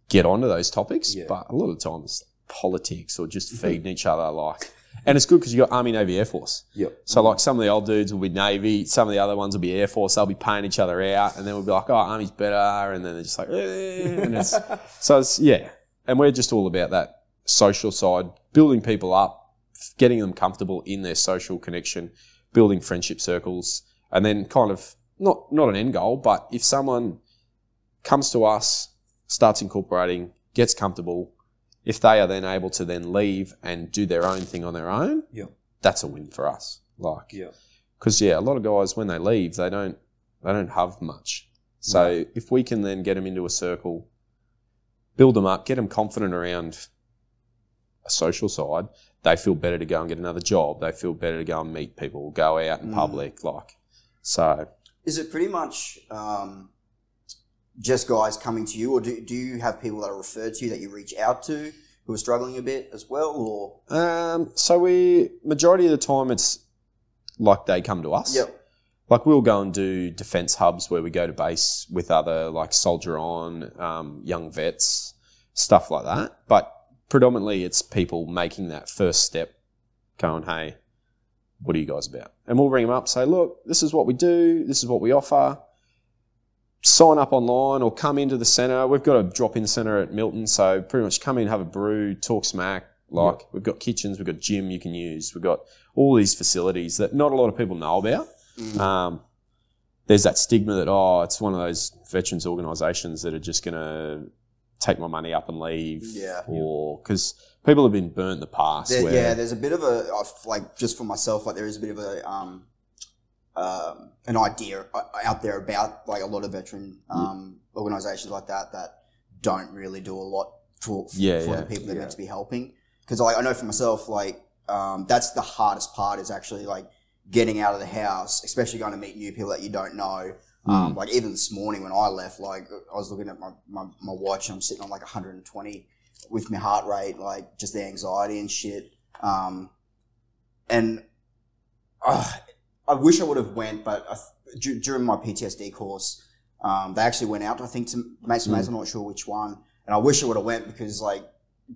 get onto those topics, Yeah. but a lot of times politics or just feeding each other. Like, and it's good because you got army, navy, air force. Yep. So like some of the old dudes will be navy, some of the other ones will be air force. They'll be paying each other out, and then we'll be like, oh, army's better, and then they're just like, eh, and it's so it's yeah, and we're just all about that social side, building people up, getting them comfortable in their social connection, building friendship circles, and then kind of not not an end goal, but if someone comes to us, starts incorporating, gets comfortable, if they are then able to then leave and do their own thing on their own, Yep. that's a win for us. Like, Yeah. because yeah, a lot of guys when they leave, they don't they don't have much. So if we can then get them into a circle, build them up, get them confident around a social side, they feel better to go and get another job. They feel better to go and meet people, go out in Mm. public, like so. Is it pretty much um, just guys coming to you, or do, do you have people that are referred to you that you reach out to who are struggling a bit as well? Or Um, so we majority of the time it's like they come to us. yep, like we'll go and do defense hubs where we go to base with other like soldier on um, young vets stuff like that. But predominantly it's people making that first step going hey what are you guys about? And we'll ring them up say look this is what we do. This is what we offer. Sign up online or come into the centre we've got a drop-in centre at milton so pretty much come in have a brew talk smack. Like we've got kitchens we've got gym you can use. We've got all these facilities that not a lot of people know about Mm. um, there's that stigma that oh, it's one of those veterans organisations that are just going to take my money up and leave, Yeah. or because people have been burnt in the past. There- where, yeah, there's a bit of a like just for myself, like there is a bit of a um, um an idea uh, out there about like a lot of veteran um, organizations like that that don't really do a lot for for, Yeah, for yeah. the people they're Yeah. meant to be helping. Because like I know for myself, like um, that's the hardest part is actually like getting out of the house, especially going to meet new people that you don't know. Um, Mm. like even this morning when I left, like I was looking at my, my, my watch and I'm sitting on like 120 with my heart rate, like just the anxiety and shit. Um, and uh, I wish I would have went, but I, dur- during my PTSD course, um, they actually went out. I think to Mason Mm. Mays, I'm not sure which one. And I wish I would have went because like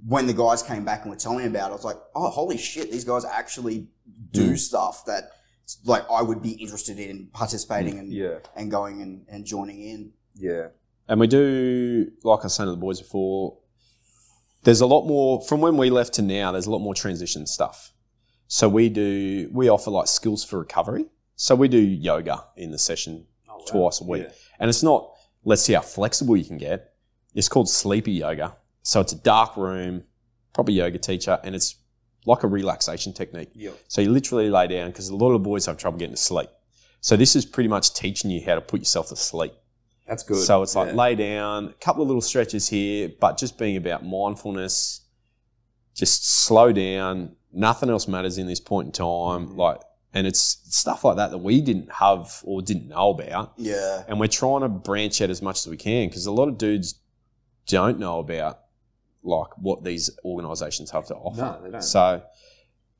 when the guys came back and were telling me about it, I was like, oh holy shit, these guys actually do Mm. stuff that like I would be interested in participating and Yeah. and going and, and joining in. Yeah. And we do, like I was saying to the boys before, there's a lot more from when we left to now. There's a lot more transition stuff. So we do we offer like skills for recovery. So we do yoga in the session Oh, twice a week, and it's not let's see how flexible you can get. It's called sleepy yoga. So it's a dark room, proper yoga teacher, and it's like a relaxation technique. Yeah. So you literally lay down because a lot of boys have trouble getting to sleep. So this is pretty much teaching you how to put yourself to sleep. That's good. So it's like Yeah. lay down, a couple of little stretches here, but just being about mindfulness, just slow down. Nothing else matters in this point in time. Mhm. Like, and it's stuff like that that we didn't have or didn't know about. Yeah. And we're trying to branch out as much as we can because a lot of dudes don't know about like what these organisations have to offer. No, they don't. So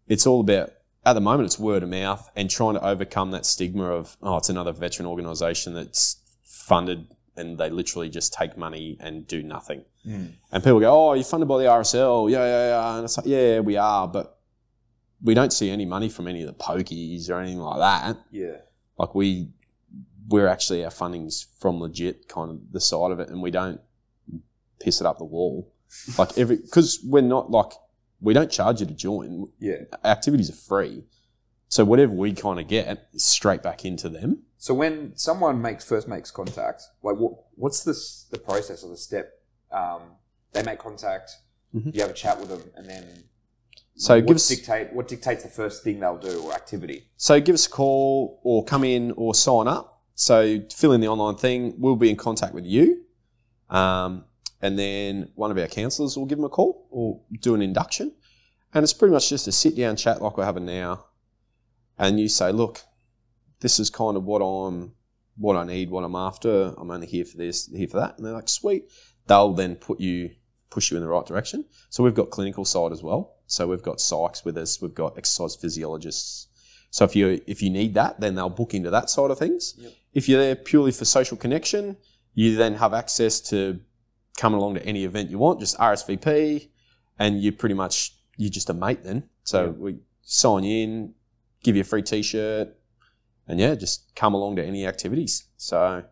it's all about at the moment it's word of mouth and trying to overcome that stigma of oh it's another veteran organisation that's funded and they literally just take money and do nothing. Mm. And people go, oh, you're funded by the RSL, yeah, yeah, yeah. And it's like, yeah, we are, but we don't see any money from any of the pokies or anything like that. Yeah. Like we, we're actually our funding's from legit kind of the side of it, and we don't piss it up the wall. Like every because we're not like we don't charge you to join. Yeah. Activities are free, so whatever we kind of get is straight back into them. So when someone makes first makes contact, like what what's this the process or the step? Um, they make contact. Mhm. You have a chat with them, and then So what give us dictate what dictates the first thing they'll do or activity. so give us a call or come in or sign up. So fill in the online thing. We'll be in contact with you, um, and then one of our counsellors will give them a call or do an induction. And it's pretty much just a sit down chat like we're having now. And you say, look, this is kind of what I'm, what I need, what I'm after. I'm only here for this, here for that. And they're like, sweet. They'll then put you, push you in the right direction. So we've got clinical side as well. So we've got psychs with us. We've got exercise physiologists. So if you if you need that, then they'll book into that side of things. Yep. If you're there purely for social connection, you then have access to coming along to any event you want, just RSVP, and you're pretty much you're just a mate then. So Yep. we sign you in, give you a free T-shirt, and yeah, just come along to any activities. So,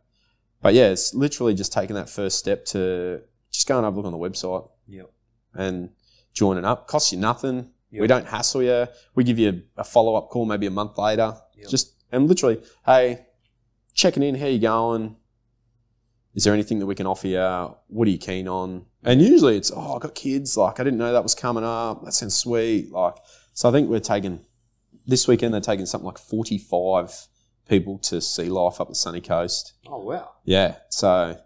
but yeah, it's literally just taking that first step to just go and have a look on the website Yep. and joining up. Costs you nothing. Yep. We don't hassle you. We give you a follow up call maybe a month later. Yep. Just and literally, hey, checking in. How you going? Is there anything that we can offer you? What are you keen on? And usually it's oh, I've got kids. Like I didn't know that was coming up. That sounds sweet. Like so, I think we're taking this weekend. They're taking something like forty five people to sea life up the sunny coast. Oh wow! Yeah, so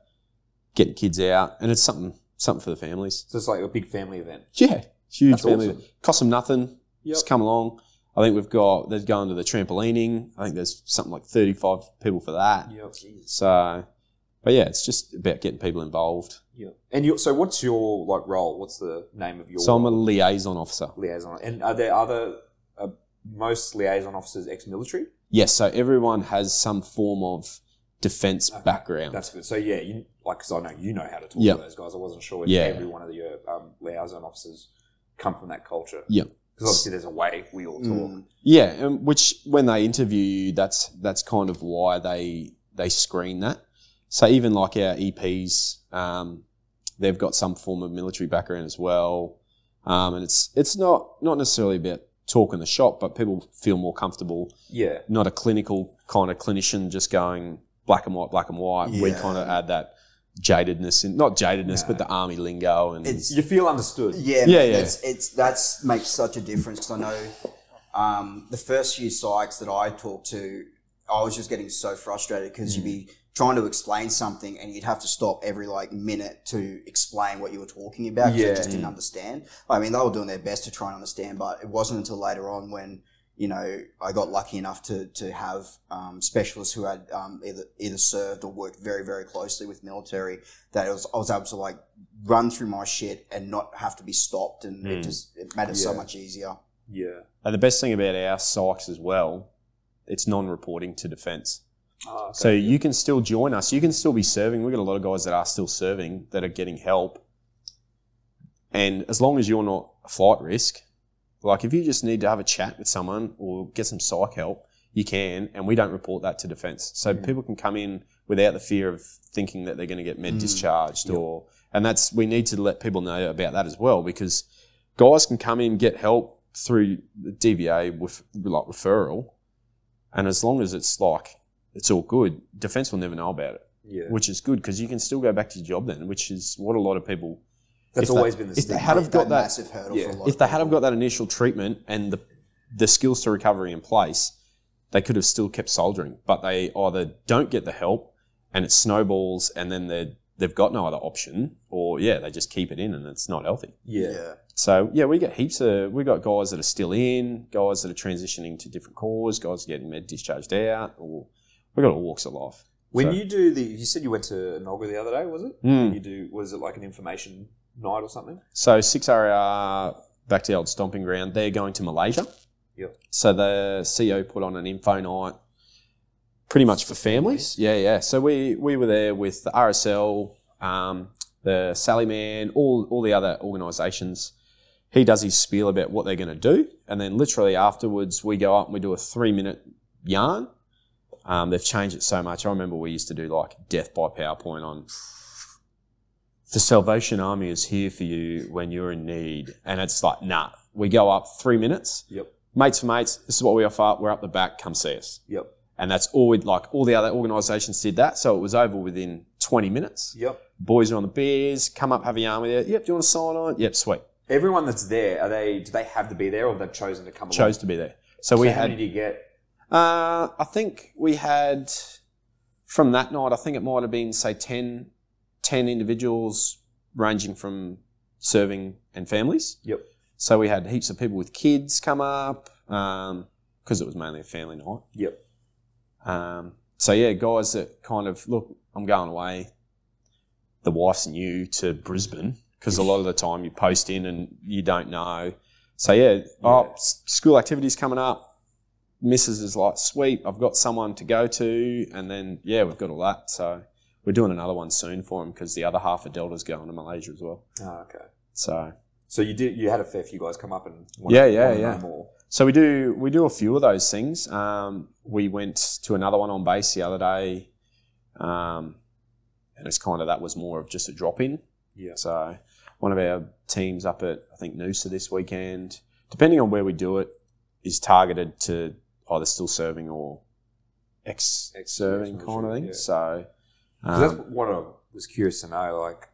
getting kids out, and it's something something for the families. So it's like a big family event. Yeah, huge That's family. awesome. Cost them nothing. Yep. Just come along. I think we've got they're going to the trampolining. I think there's something like 35 people for that. Yep. So, but yeah, it's just about getting people involved. Yeah. And you so what's your like role? What's the name of your So I'm a liaison officer. liaison? And are there other uh, most liaison officers ex-military? Yes, so everyone has some form of defense Okay, background. That's good. So yeah, you like because I know you know how to talk Yep. to those guys. I wasn't sure if Yeah. every one of your um, liaison officers come from that culture. Yeah. Because obviously there's a way we all talk. Mm. Yeah, and which when they interview you, that's that's kind of why they they screen that. So even like our EPs, um, they've got some form of military background as well, um, and it's it's not not necessarily about talking the shop, but people feel more comfortable. Yeah. Not a clinical kind of clinician just going black and white, black and white. We kind of add that jadedness and not jadedness, but the army lingo and It's You feel understood. Yeah, Yeah, yeah, yeah. It's, it's that's makes such a difference because I know um, the first few psychs that I talked to, I was just getting so frustrated because you'd be trying to explain something and you'd have to stop every like minute to explain what you were talking about because Yeah. they just didn't understand. I mean, they were doing their best to try and understand, but it wasn't until later on when you know I got lucky enough to to have um, specialists who had um, either either served or worked very very closely with military that it was I was able to like run through my shit and not have to be stopped, and it Mm. just it made it so much easier. Yeah. And the best thing about our psychs as well, it's non-reporting to defence. Oh, okay. So you can still join us. You can still be serving. We've got a lot of guys that are still serving that are getting help. And as long as you're not a flight risk, like if you just need to have a chat with someone or get some psych help, you can. And we don't report that to defence. So Mm. people can come in without the fear of thinking that they're going to get med Mm. discharged Yep. or, and that's, we need to let people know about that as well because guys can come in, get help through the DVA with like referral. And as long as it's like, it's all good. Defense will never know about it, yeah. which is good because you can still go back to your job then, which is what a lot of people. That's if they- always been the if they had have got that- massive hurdle yeah. for a lot If of they had have people. got that initial treatment and the the skills to recovery in place, they could have still kept soldiering. But they either don't get the help and it snowballs, and then they they've got no other option, or yeah, they just keep it in and it's not healthy. yeah. yeah. So yeah, we get heaps of we got guys that are still in, guys that are transitioning to different corps, guys getting med discharged out, or we got all walks of life. When So- you do the, you said you went to Nogga the other day, was it? Mm. You do, was it like an information night or something? So six RR back to the old stomping ground. They're going to Malaysia. Yep. So the CEO put on an info night, pretty much for families. Yeah, yeah. So we we were there with the RSL, um, the Sally Man, all all the other organisations. He does his spiel about what they're going to do, and then literally afterwards we go up and we do a three minute yarn. Um, they've changed it so much. I remember we used to do like death by PowerPoint on the Salvation Army is here for you when you're in need. And it's like, nah, we go up three minutes. Yep. Mates for mates, this is what we offer. We're up the back, come see us. Yep. And that's all we'd like. All the other organisations did that. So it was over within 20 minutes. Yep. Boys are on the beers, come up, have a yarn with you. Yep, do you want to sign on? Yep, sweet. Everyone that's there, are they? Do they have to be there, or they've they chosen to come? along? Chose to be there. So, So we how had, many do you get? Uh, I think we had, from that night, I think it might have been, say, 10, 10 individuals ranging from serving and families. Yep. So we had heaps of people with kids come up because it was mainly a family night. Yep. Um, so yeah, guys that kind of look, I'm going away. The wife's new to Brisbane because a lot of the time you post in and you don't know. So yeah, oh, school activities coming up. Mrs. is like, sweet, I've got someone to go to, and then yeah, we've got all that. So we're doing another one soon for him because the other half of Delta's going to Malaysia as well. Oh, okay. So So you did. You had a fair few guys come up and Yeah, yeah, yeah. more. So we do we do a few of those things. Um, we went to another one on base the other day, um, and it's kind of that was more of just a drop in. Yeah. So one of our teams up at I think Noosa this weekend, depending on where we do it, is targeted to either still serving or ex serving Ex-serving, kind of thing. yeah. So 'Cause that's um, what I was curious to know. Like,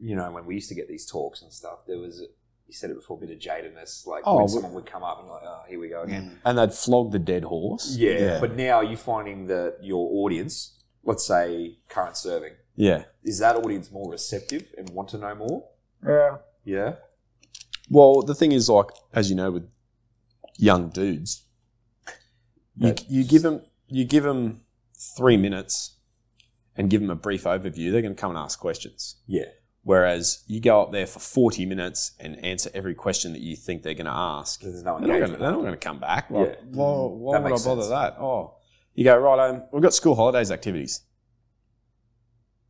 you know, when we used to get these talks and stuff, there was you said it before, a bit of jadedness. Like Oh, when someone would come up and like, oh, here we go again. Mm. and they'd flog the dead horse. Yeah, but now are you're finding that your audience, let's say current serving, yeah. is that audience more receptive and want to know more? Yeah. Yeah. Well, the thing is, like as you know, with young dudes, you you give them you give them three minutes and give them a brief overview. They're going to come and ask questions. Yeah. Whereas you go up there for forty minutes and answer every question that you think they're going to ask. Because there's no They're not going to, they're not going to come back. Like, Yeah. why, why mm, That would I bother sense. that? Oh, you go right home. We've got school holidays activities.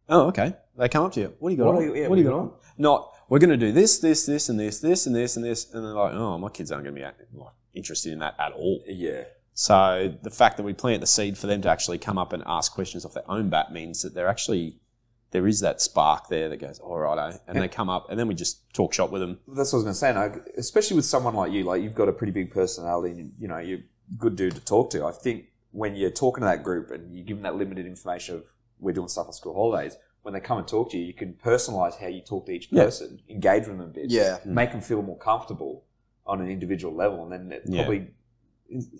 Oh, okay. They come up to you. What do you got What on? are you- yeah, what do you got on? Not we're going to do this, this, this, and this, this, and this, and this, and they're like, oh, my kids aren't going to be like, interested in that at all. Yeah. So the fact that we plant the seed for them to actually come up and ask questions off their own bat means that they're actually there is that spark there that goes, all right, and they come up, and then we just talk shop with them. That's what I was going to say. No, especially with someone like you, like you've got a pretty big personality, and you know you're a good dude to talk to. I think when you're talking to that group and you give them that limited information of we're doing stuff on school holidays, when they come and talk to you, you can personalize how you talk to each Yeah. person, engage with them a bit, Yeah. make them feel more comfortable on an individual level, and then it Yeah. probably,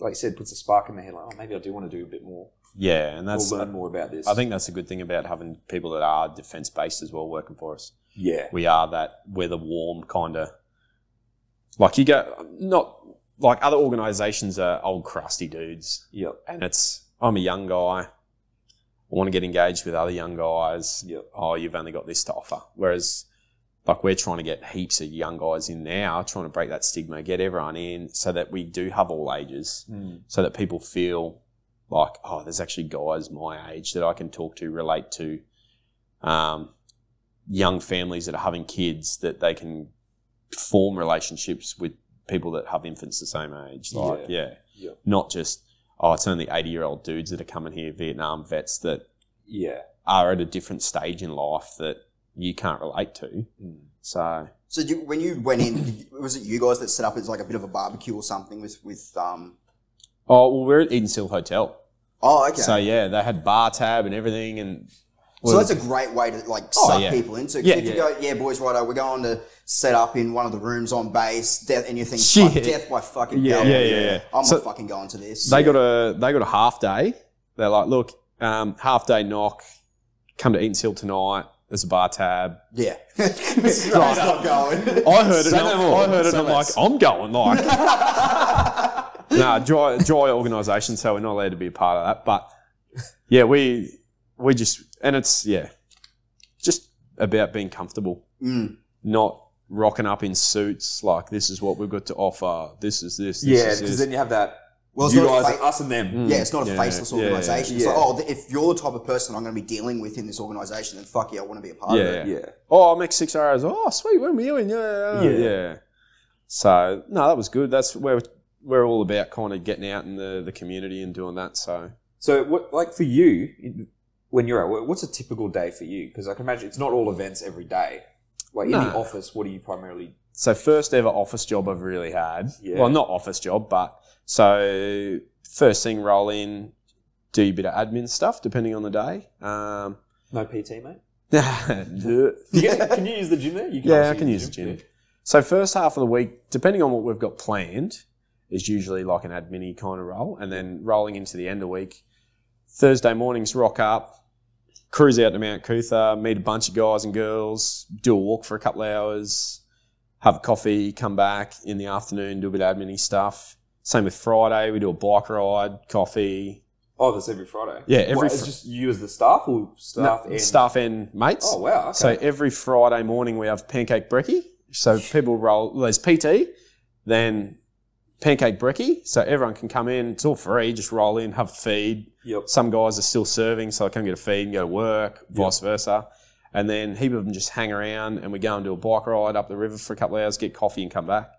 like you said, puts a spark in their head. Like, oh, maybe I do want to do a bit more, Yeah, and or that's learn more about this. I think that's a good thing about having people that are defense based as well working for us. yeah, We are that we're the warm kind of like you go not like other organisations are old crusty dudes, yep, and it's I'm a young guy. I want to get engaged with other young guys. yep, Oh, you've only got this to offer. Whereas, like we're trying to get heaps of young guys in now, trying to break that stigma, get everyone in, so that we do have all ages, Mm. so that people feel like, oh, there's actually guys my age that I can talk to, relate to. Um, young families that are having kids that they can form relationships with people that have infants the same age. Like, yeah, Yeah. not just oh, it's only eighty year old dudes that are coming here, Vietnam vets that yeah. are at a different stage in life that you can't relate to. Mm. So So you, when you went in, was it you guys that set up as like a bit of a barbecue or something with with um? oh well, we're at Eden Seal Hotel. Oh, okay. So yeah, they had bar tab and everything, and So that's a great way to like Oh, suck yeah. people into. Yeah, if you yeah. go, yeah, boys, righto, we're going to set up in one of the rooms on base, death, and you think, Shit. fuck, death by fucking Yeah, yeah, yeah, yeah. I'm So- not fucking going to this. they got a they got a half day. They're like, look, um, half day knock, come to Eden Seal tonight. There's a bar tab. yeah, Straight up going. I heard it. Say and I'm- more. I heard it. Say and I'm like, less. I'm going. Like, nah, dry, dry organisation, so we're not allowed to be a part of that. But yeah, we we just and it's yeah, just about being comfortable, Mm. not rocking up in suits like this is what we've got to offer. This is this. this Yeah, is because this. then you have that. Well, it's you not a guys, fa- us and them. Mm. Yeah, it's not a Yeah, faceless yeah, organisation. It's yeah. like, oh, if you're the type of person I'm going to be dealing with in this organisation, then fuck yeah, I want to be a part Yeah, of it. Yeah. oh, I'm X six hours. Oh, sweet. When were you in? Yeah, yeah, Yeah. yeah. So no, that was good. That's where we're all about, kind of getting out in the the community and doing that. So. So, what, like for you, when you're at work, what's a typical day for you? Because I can imagine it's not all events every day. Like in the office, what do you primarily? So first ever office job I've really had. Yeah. Well, not office job, but so first thing roll in, do a bit of admin stuff depending on the day. Um, No PT, mate. yeah. You get- can you use the gym there? You Yeah, I can use the gym. So first half of the week, depending on what we've got planned, is usually like an admin kind of role, and then rolling into the end of the week, Thursday mornings rock up, cruise out to Mount Coot-tha, meet a bunch of guys and girls, do a walk for a couple of hours, have a coffee, come back in the afternoon, do a bit of admin stuff. Same with Friday, we do a bike ride, coffee. Oh, that's every Friday. Yeah, every What, it's fr- just you as the staff or staff No, and staff and mates. Oh wow. Okay. So every Friday morning we have pancake brekkie. So people roll. Well, there's PT, then pancake brekkie. So everyone can come in. It's all free. Just roll in, have a feed. yep. Some guys are still serving, so they come get a feed and go to work. Vice versa. And then heap of them just hang around, and we go and do a bike ride up the river for a couple of hours, get coffee, and come back.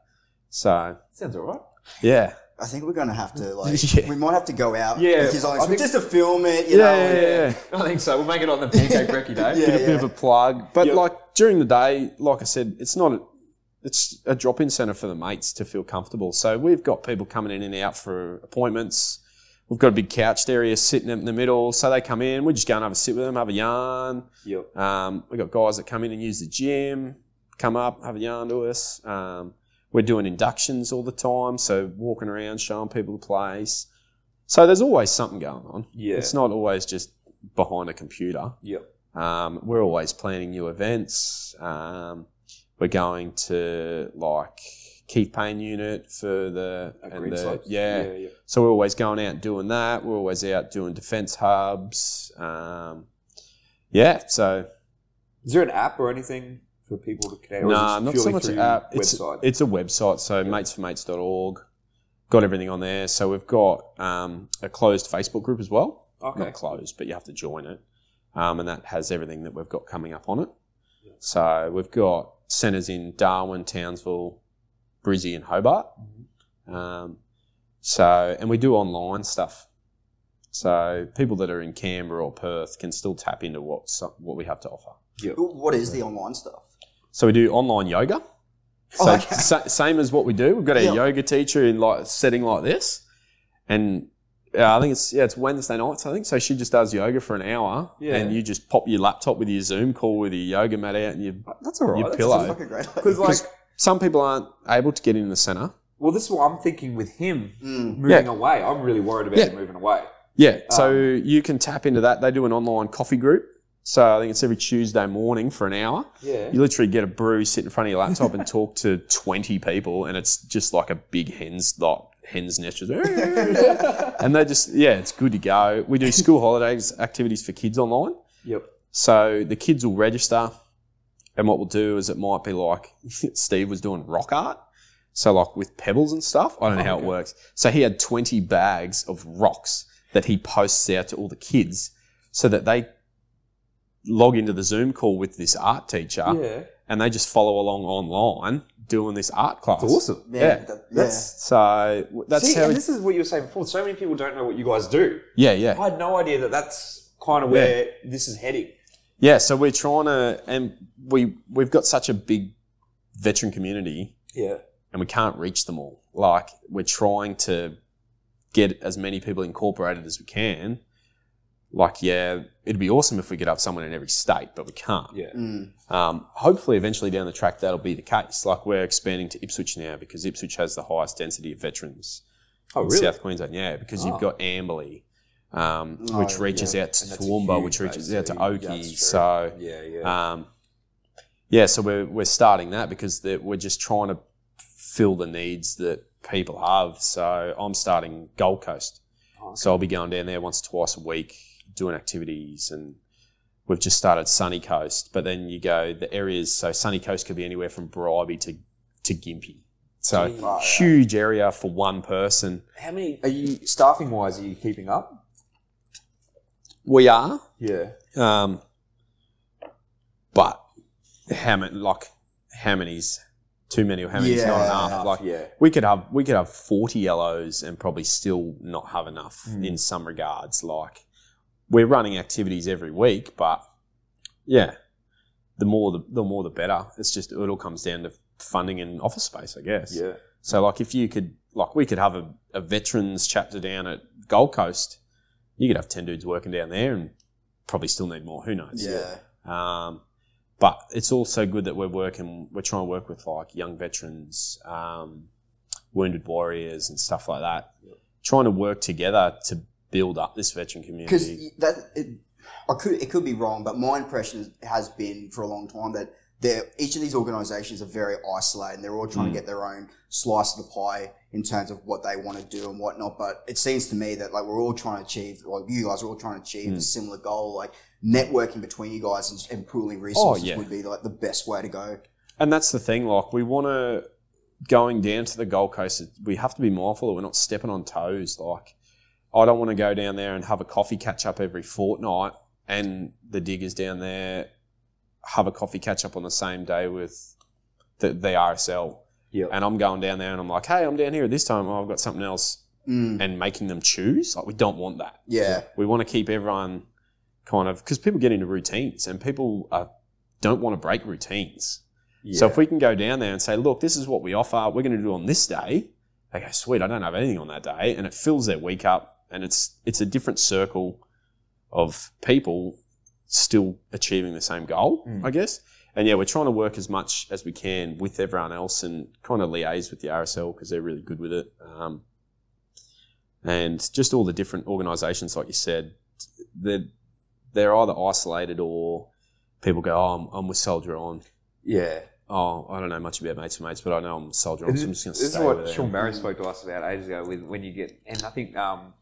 So Sounds alright. Yeah, I think we're going to have to, like, Yeah. we might have to go out. Yeah, Because I like, think- just to film it, you yeah, know. yeah, yeah, yeah. I think so. We'll make it on the pancake brekkie day. Yeah. Get a bit of a plug. But Yep. like during the day, like I said, it's not. A, it's a drop-in centre for the mates to feel comfortable. So we've got people coming in and out for appointments. We've got a big couched area sitting in the middle, so they come in. We just go and have a sit with them, have a yarn. Yep. Um, we've got guys that come in and use the gym, come up, have a yarn to us. Um, we're doing inductions all the time, so walking around, showing people the place. So there's always something going on. Yeah. It's not always just behind a computer. Yep. Um, we're always planning new events. Um, we're going to like Keith Payne unit for the, and the yeah. Yeah. yeah. So we're always going out and doing that. We're always out doing defense hubs. Um, yeah. So Is there an app or anything for people to connect? or nah, not so much an app. It's, Website. it's a website. So matesformates.org. Got everything on there. So we've got um, a closed Facebook group as well. okay. not closed, but you have to join it. Um, and that has everything that we've got coming up on it. Yeah. So we've got centres in Darwin, Townsville, Brizzy, and Hobart. Mm-hmm. Um, so, and we do online stuff. So people that are in Canberra or Perth can still tap into what some, what we have to offer. Yeah. What is the online stuff? So we do online yoga. So Oh, okay. sa- same as what we do. We've got a Yeah. yoga teacher in like setting like this, and Yeah, I think it's yeah, it's Wednesday nights. I think so. She just does yoga for an hour, Yeah. and you just pop your laptop with your Zoom call with your yoga mat out, and you. That's all right. Your That's pillow. just- Fucking great. Because like, some people aren't able to get in the center. well, this is what I'm thinking with him Mm. moving Yeah. away. I'm really worried about Yeah. him moving away. Yeah, so Um, you can tap into that. They do an online coffee group. So I think it's every Tuesday morning for an hour. Yeah. You literally get a brew, sit in front of your laptop, and talk to twenty people, and it's just like a big hen's like hen's nest. just, and they just yeah, it's good to go. We do school holidays activities for kids online. Yep. So the kids will register, and what we'll do is it might be like Steve was doing rock art. So like with pebbles and stuff. I don't know how Okay. it works. So he had 20 bags of rocks that he posts out to all the kids so that they log into the Zoom call with this art teacher Yeah. and they just follow along online doing this art class. It's awesome. Yeah, Yeah. that- yeah. That's So that's See, how and it, this is what you were saying before. So many people don't know what you guys do. Yeah, yeah. I had no idea that that's kind of where this is heading. Yeah, so we're trying to and we we've got such a big veteran community Yeah. and we can't reach them all. Like we're trying to get as many people incorporated as we can. Like, yeah, it'd be awesome if we could have someone in every state, but we can't. Yeah. Mm. Um, hopefully, eventually down the track, that'll be the case. Like we're expanding to Ipswich now because Ipswich has the highest density of veterans Oh, in really? South Queensland. Yeah, because Oh. you've got Amberley, um, Oh, which reaches yeah. out to And that's a Toowoomba, which reaches out to so Oakey. So Yeah, yeah. um, yeah, so we're we're starting that because we're just trying to fill the needs that people have. So I'm starting Gold Coast, Oh, so I'll be going down there once or twice a week doing activities, and we've just started Sunny Coast. But then you go the areas. So Sunny Coast could be anywhere from Bribie to to Gympie. So Gee. Oh, huge area for one person. How many are you staffing wise? Are you keeping up? We are, Yeah. um, but how many? Like how many's too many or how many's not Yeah. enough? Like yeah. we could have we could have forty yellows and probably still not have enough Mm. in some regards. Like we're running activities every week, but yeah, the more the, the more the better. It's just it all comes down to funding and office space, I guess. Yeah. So like if you could like we could have a, a veterans chapter down at Gold Coast, you could have ten dudes working down there and probably still need more. Who knows? Yeah. Um, but it's also good that we're working. We're trying to work with like young veterans, um, wounded warriors, and stuff like that. Trying to work together to build up this veteran community. Because that it, I could it could be wrong, but my impression has been for a long time that they're, each of these organisations are very isolated. and They're all trying Mm. to get their own slice of the pie in terms of what they want to do and whatnot. But it seems to me that like we're all trying to achieve, like you guys are all trying to achieve a Mm. similar goal. Like networking between you guys and, and pooling resources Oh, yeah. would be like the best way to go. And that's the thing. Like we want to going down to the Gold Coast. We have to be mindful that we're not stepping on toes. Like I don't want to go down there and have a coffee catch up every fortnight, and the diggers down there have a coffee catch up on the same day with the, the RSL. Yeah. And I'm going down there and I'm like, hey, I'm down here at this time. Oh, I've got something else, Mm. and making them choose. Like we don't want that. Yeah. We want to keep everyone kind of because people get into routines and people are, don't want to break routines. So if we can go down there and say, look, this is what we offer, we're going to do on this day. They go, sweet, I don't have anything on that day, and it fills their week up, and it's it's a different circle of people still achieving the same goal, Mm. I guess. And yeah, we're trying to work as much as we can with everyone else and kind of liaise with the RSL because they're really good with it. Um, and just all the different organisations, like you said, they're they're either isolated or people go, oh, I'm, I'm with Soldier On yeah. oh, I don't know much about mates and mates, but I know I'm soldier. on, This, so I'm just going to this stay is what. Sean Barry spoke to us about ages ago. With when you get, and I think um,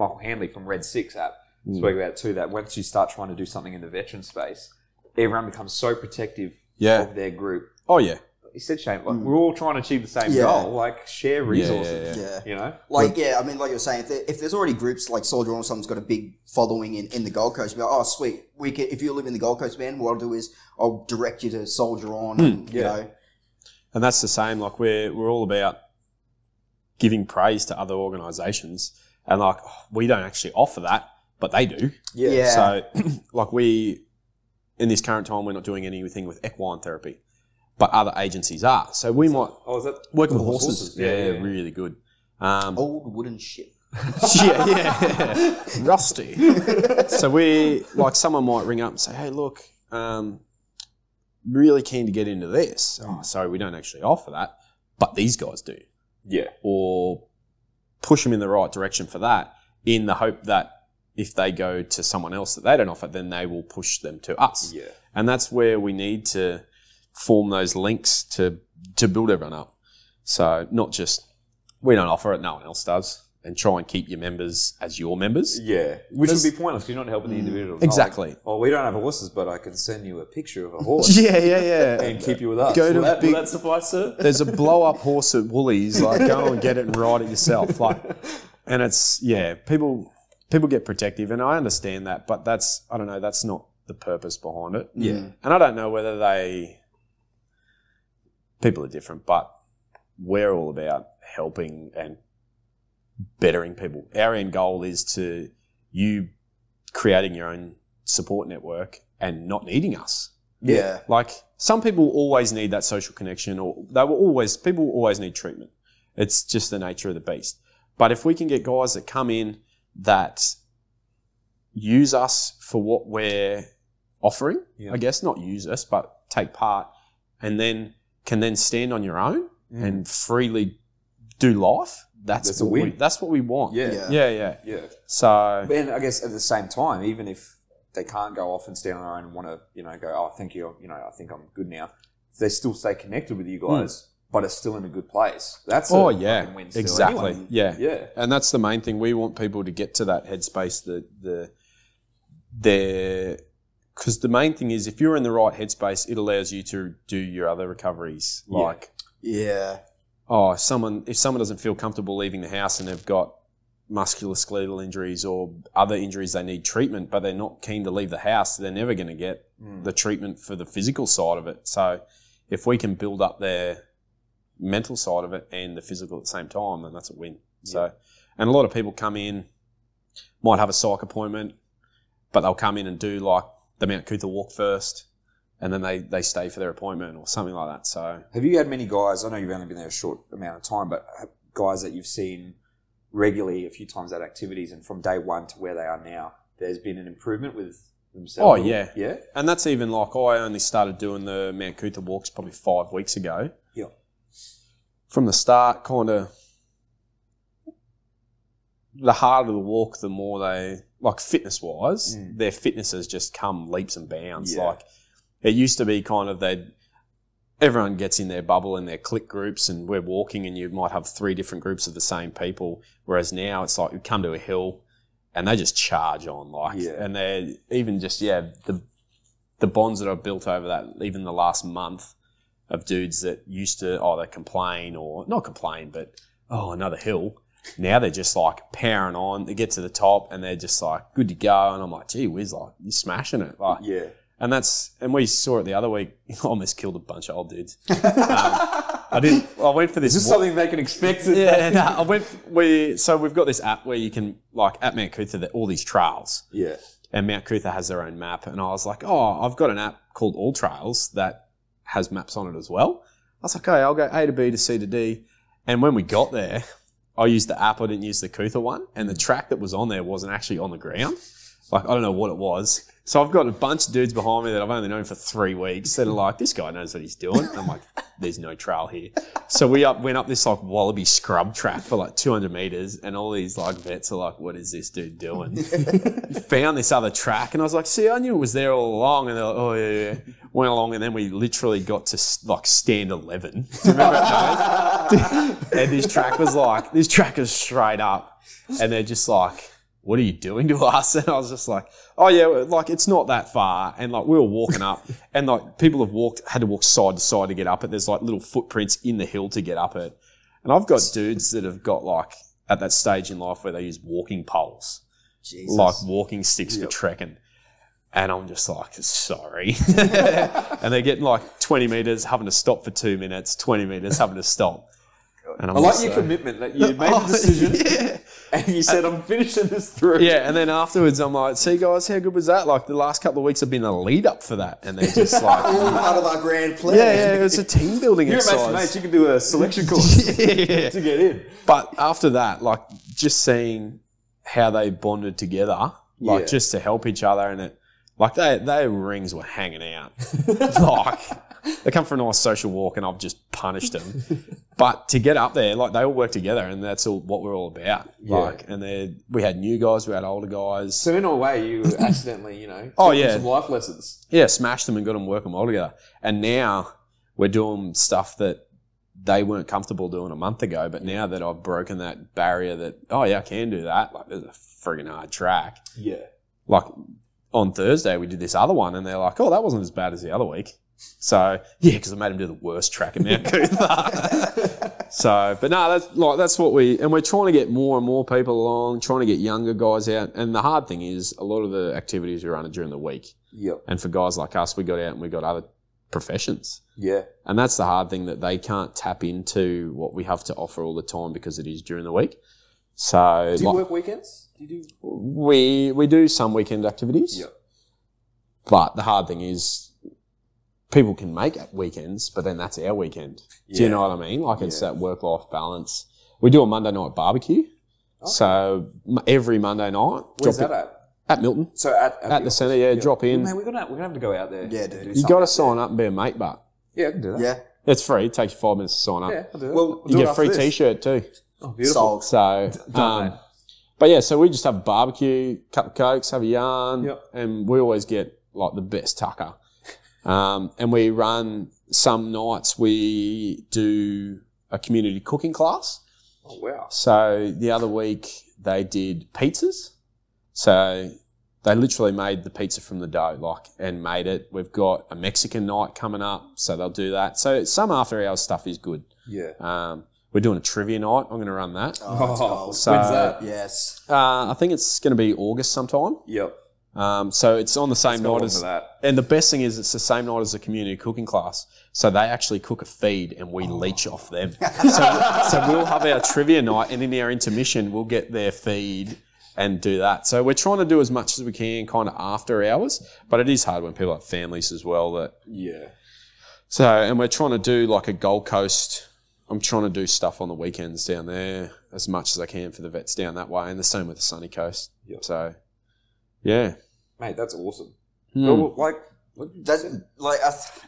Michael Hanley from Red Six app Mm. spoke about it too. That once you start trying to do something in the veteran space, everyone becomes so protective Yeah. of their group. Oh yeah. He said, "Shane, like Mm. we're all trying to achieve the same Yeah. goal. Like share Yeah, resources. yeah, Yeah. You know, Like, yeah, I mean, like you're saying, if, there, if there's already groups like Soldier On, someone's got a big following in, in the Gold Coast, be like, oh, sweet. We can, if you live in the Gold Coast, man, what I'll do is I'll direct you to Soldier On, and, you yeah. know. And that's the same. Like we're we're all about giving praise to other organisations, and like we don't actually offer that, but they do. Yeah. So, like we in this current time, we're not doing anything with equine therapy, but other agencies are. So we might Oh, is that working with Oh, horses. horses. Yeah, Yeah, yeah. really good. Um, Old wooden ship. yeah, yeah, rusty. so we like someone might ring up and say, "Hey, look, um, really keen to get into this." Oh, sorry, we don't actually offer that, but these guys do. Yeah. Or push them in the right direction for that, in the hope that if they go to someone else that they don't offer, then they will push them to us. Yeah. And that's where we need to form those links to to build everyone up. So not just we don't offer it, no one else does, and try and keep your members as your members. Yeah. Which There's- would be pointless because you're not helping the mm, individual. Oh, exactly. Oh, well, we don't have horses, but I can send you a picture of a horse Yeah, yeah, yeah. and keep you with us. Go will, to that, big- will that suffice, sir? There's a blow up horse at Woolies. Like, go and get it and ride it yourself. Like, and it's yeah, people people get protective, and I understand that, but that's I don't know, that's not the purpose behind it. Yeah. Mm. And I don't know whether they people are different, but we're all about helping and bettering people. Our end goal is to you creating your own support network and not needing us. Yeah. Like some people always need that social connection, or they will always people will always need treatment. It's just the nature of the beast. But if we can get guys that come in that use us for what we're offering, Yeah. I guess not use us, but take part, and then can then stand on your own mm. and freely do life. That's, That's a what we, win. that's what we want. Yeah. Yeah. yeah, yeah. Yeah. So And I guess at the same time, even if they can't go off and stand on their own and want to, you know, go, oh, thank you, you know, I think I'm good now. If they still stay connected with you guys, but are still in a good place, that's a Hmm. Oh yeah, win still exactly. anyway. Yeah, Yeah. and that's the main thing. We want people to get to that headspace. The the their because the main thing is if you're in the right headspace, it allows you to do your other recoveries. Yeah. Like Yeah. Oh, if someone if someone doesn't feel comfortable leaving the house and they've got musculoskeletal injuries or other injuries they need treatment, but they're not keen to leave the house, they're never going to get Mm. the treatment for the physical side of it. So if we can build up their mental side of it and the physical at the same time, then that's a win. So, and a lot of people come in, might have a psych appointment, but they'll come in and do like the Mount Coot-tha walk first, and then they, they stay for their appointment or something like that. So, Have you had many guys? I know you've only been there a short amount of time, but guys that you've seen regularly a few times at activities, and from day one to where they are now, there's been an improvement with themselves. Oh, yeah. yeah, and that's even like I only started doing the Mount walks probably five weeks ago. yeah. from the start, kind of the harder the walk, the more they like fitness wise, Mm. their fitness has just come leaps and bounds. Yeah. Like it used to be kind of they everyone gets in their bubble and their clique groups and we're walking and you might have three different groups of the same people. Whereas now it's like you come to a hill and they just charge on like Yeah. and they're even just yeah, the the bonds that I've built over that even the last month of dudes that used to either complain or not complain, but oh, another hill. Now they're just like powering on. They get to the top and they're just like good to go. And I'm like, gee whiz, like you're smashing it. Like, yeah. And that's and we saw it the other week. Almost killed a bunch of old dudes. um, I didn't. I went for this. Is this wa- something they can expect? yeah, no, I went. We so we've got this app where you can like at Mount Coot-tha, that all these trails yeah. and Mount Coot-tha has their own map. And I was like, oh, I've got an app called AllTrails that has maps on it as well. I was like, okay, I'll go A to B to C to D. And when we got there, I used the app. I didn't use the Coot-tha one, and the track that was on there wasn't actually on the ground. Like I don't know what it was. So I've got a bunch of dudes behind me that I've only known for three weeks that are like, this guy knows what he's doing. I'm like, there's no trail here. So we up went up this like wallaby scrub track for like 200 meters, and all these like vets are like, what is this dude doing? Found this other track, and I was like, see, I knew it was there all along. And they're like, oh yeah, yeah. Went along, and then we literally got to like stand 11. Do you remember those? and this track was like, this track is straight up, and they're just like, what are you doing to us? And I was just like, oh yeah, like it's not that far. And like we were walking up, and like people have walked, had to walk side to side to get up it. There's like little footprints in the hill to get up it. And I've got dudes that have got like at that stage in life where they use walking poles, Jesus. like walking sticks for trekking. And I'm just like, sorry. and they're getting like 20 meters, having to stop for two minutes, 20 meters, having to stop. And I'm I like just your commitment that you made a decision yeah. and you said, I'm finishing this through. Yeah, and then afterwards, I'm like, "See, guys, how good was that? Like the last couple of weeks have been a lead up for that, and they're just like, all part of our grand plan. yeah, yeah, it was a team building You're a mates to exercise. mates, you can do a selection course yeah. to get in. But after that, like just seeing how they bonded together, like Yeah. just to help each other, and it like they their rings were hanging out. like they come for a nice social walk, and I've just punished them. but to get up there, like they all work together, and that's all what we're all about. Yeah. Like, and they we had new guys, we had older guys. So in a way, you accidentally, you know, Oh, yeah. some life lessons. yeah, smashed them and got them working well together. And now we're doing stuff that they weren't comfortable doing a month ago. But now that I've broken that barrier, that oh yeah, I can do that. Like there's a friggin' hard track. Yeah. Like on Thursday we did this other one, and they're like, oh, that wasn't as bad as the other week. So yeah, because I made him do the worst track in Mount Coot-tha. so, but no, that's like that's what we and we're trying to get more and more people along, trying to get younger guys out. And the hard thing is, a lot of the activities we run are during the week. Yep. And for guys like us, we got out and we got other professions. Yeah. And that's the hard thing that they can't tap into what we have to offer all the time because it is during the week. So Do you like, work weekends? Do you do? we we do some weekend activities. Yep. But the hard thing is people can make it weekends, but then that's our weekend. Do you know what I mean? Like it's Yeah. that work life balance. We do a Monday night barbecue. So every Monday night, Where's drop that it- at? at Milton, So at at the centre, yeah, drop in. Man, we're gonna we're gonna have to go out there. Yeah, dude. You something. got to sign up and be a mate, but Yeah, I can do that. Yeah. it's free. It takes you five minutes to sign up. Yeah, I'll do that. Well, We'll You do get a free this. T-shirt too. Oh, beautiful. Sold. So, Done, um, but yeah, so we just have a barbecue, cup of cokes, have a yarn, Yep. and we always get like the best tucker. Um, and we run some nights we do a community cooking class. Oh wow. So the other week they did pizzas. So they literally made the pizza from the dough, like, and made it. We've got a Mexican night coming up, so they'll do that. So some after hours stuff is good. Yeah. Um, we're doing a trivia night. I'm going to run that. Oh, that's Oh, so- When's that? Yes. Uh, I think it's going to be August sometime. Yep. Um, so it's on the same night as, that. and the best thing is it's the same night as the community cooking class. So they actually cook a feed and we leech off them. so, so we'll have our trivia night and in our intermission we'll get their feed and do that. So we're trying to do as much as we can kind of after hours, but it is hard when people have families as well that Yeah. so, and we're trying to do like a Gold Coast. I'm trying to do stuff on the weekends down there as much as I can for the vets down that way, and the same with the sunny coast. Yep. So, yeah. Mate, that's awesome. Hmm. Well, like, like you That's like I th-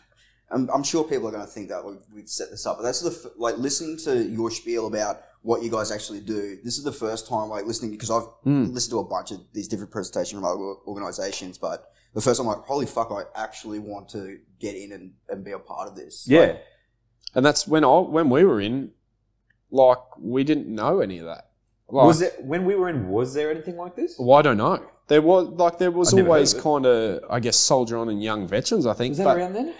I'm, I'm sure people are going to think that we've, we've set this up, but that's the f- like listening to your spiel about what you guys actually do. This is the first time like listening because I've Mm. listened to a bunch of these different presentations from other organizations, but the first time I'm like, holy fuck, I actually want to get in and, and be a part of this. yeah. Like, And that's when I when we were in, like we didn't know any of that. Like, was it when we were in? Was there anything like this? Well, I don't know. There was like there was I've always kind of I guess soldier on and young veterans. I think, Was that but around then?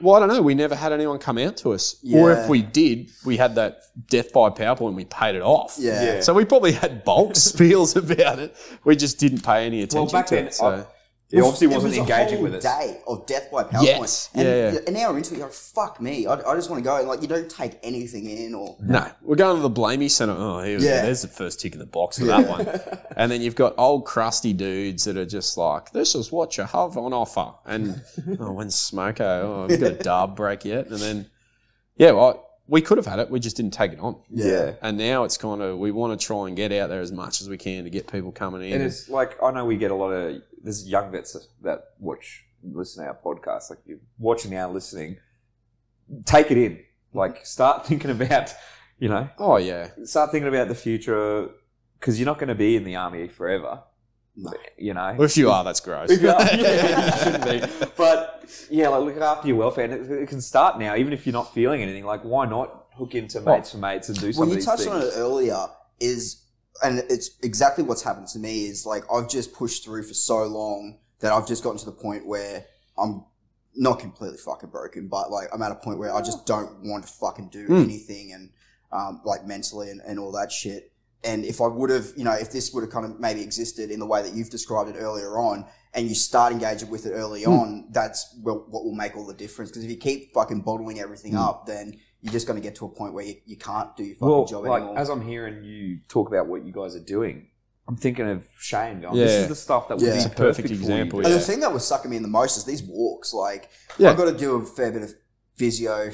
well, I don't know. We never had anyone come out to us, or if we did, we had that death by PowerPoint and we paid it off. yeah. Yeah. So we probably had bulk spiels about it. We just didn't pay any attention back to then, it. So. It obviously It wasn't was a engaging whole with us. day of death by PowerPoint. Yes. And Yeah, yeah. an hour into it, you're like, fuck me. I, I just want to go. And like, you don't take anything in or. no, we're going to the Blamey Centre. Oh, here Yeah. There's the first tick in the box for that one. And then you've got old crusty dudes that are just like, this is what you have on offer. And oh, when's Smoko? Oh, have got a dub break yet? And then, yeah, well, we could have had it. We just didn't take it on. Yeah. And now it's kind of, we want to try and get out there as much as we can to get people coming in. And it's like I know we get a lot of there's young vets that watch listen to our podcast. Like you're watching now, listening. Take it in. Like start thinking about, you know, oh, yeah. start thinking about the future because you're not going to be in the army forever. No. You know. Well, if you are, that's gross. If you are, yeah, you shouldn't be. But yeah, like look after your welfare, and it, it can start now, even if you're not feeling anything. Like, why not hook into Well, mates for mates and do something? Well, you touched things? on it earlier. Is and it's exactly what's happened to me. Is like I've just pushed through for so long that I've just gotten to the point where I'm not completely fucking broken, but like I'm at a point where I just don't want to fucking do Mm. anything and um, like mentally and, and all that shit. And if I would have, you know, if this would have kind of maybe existed in the way that you've described it earlier on, and you start engaging with it early Hmm. on, that's what will make all the difference. Because if you keep fucking bottling everything Hmm. up, then you're just going to get to a point where you, you can't do your fucking well, job like anymore. as I'm hearing you talk about what you guys are doing, I'm thinking of Shane. Going, This is the stuff that would be a perfect, perfect for you example. And yeah. the thing that was sucking me in the most is these walks. Like Yeah. I've got to do a fair bit of physio,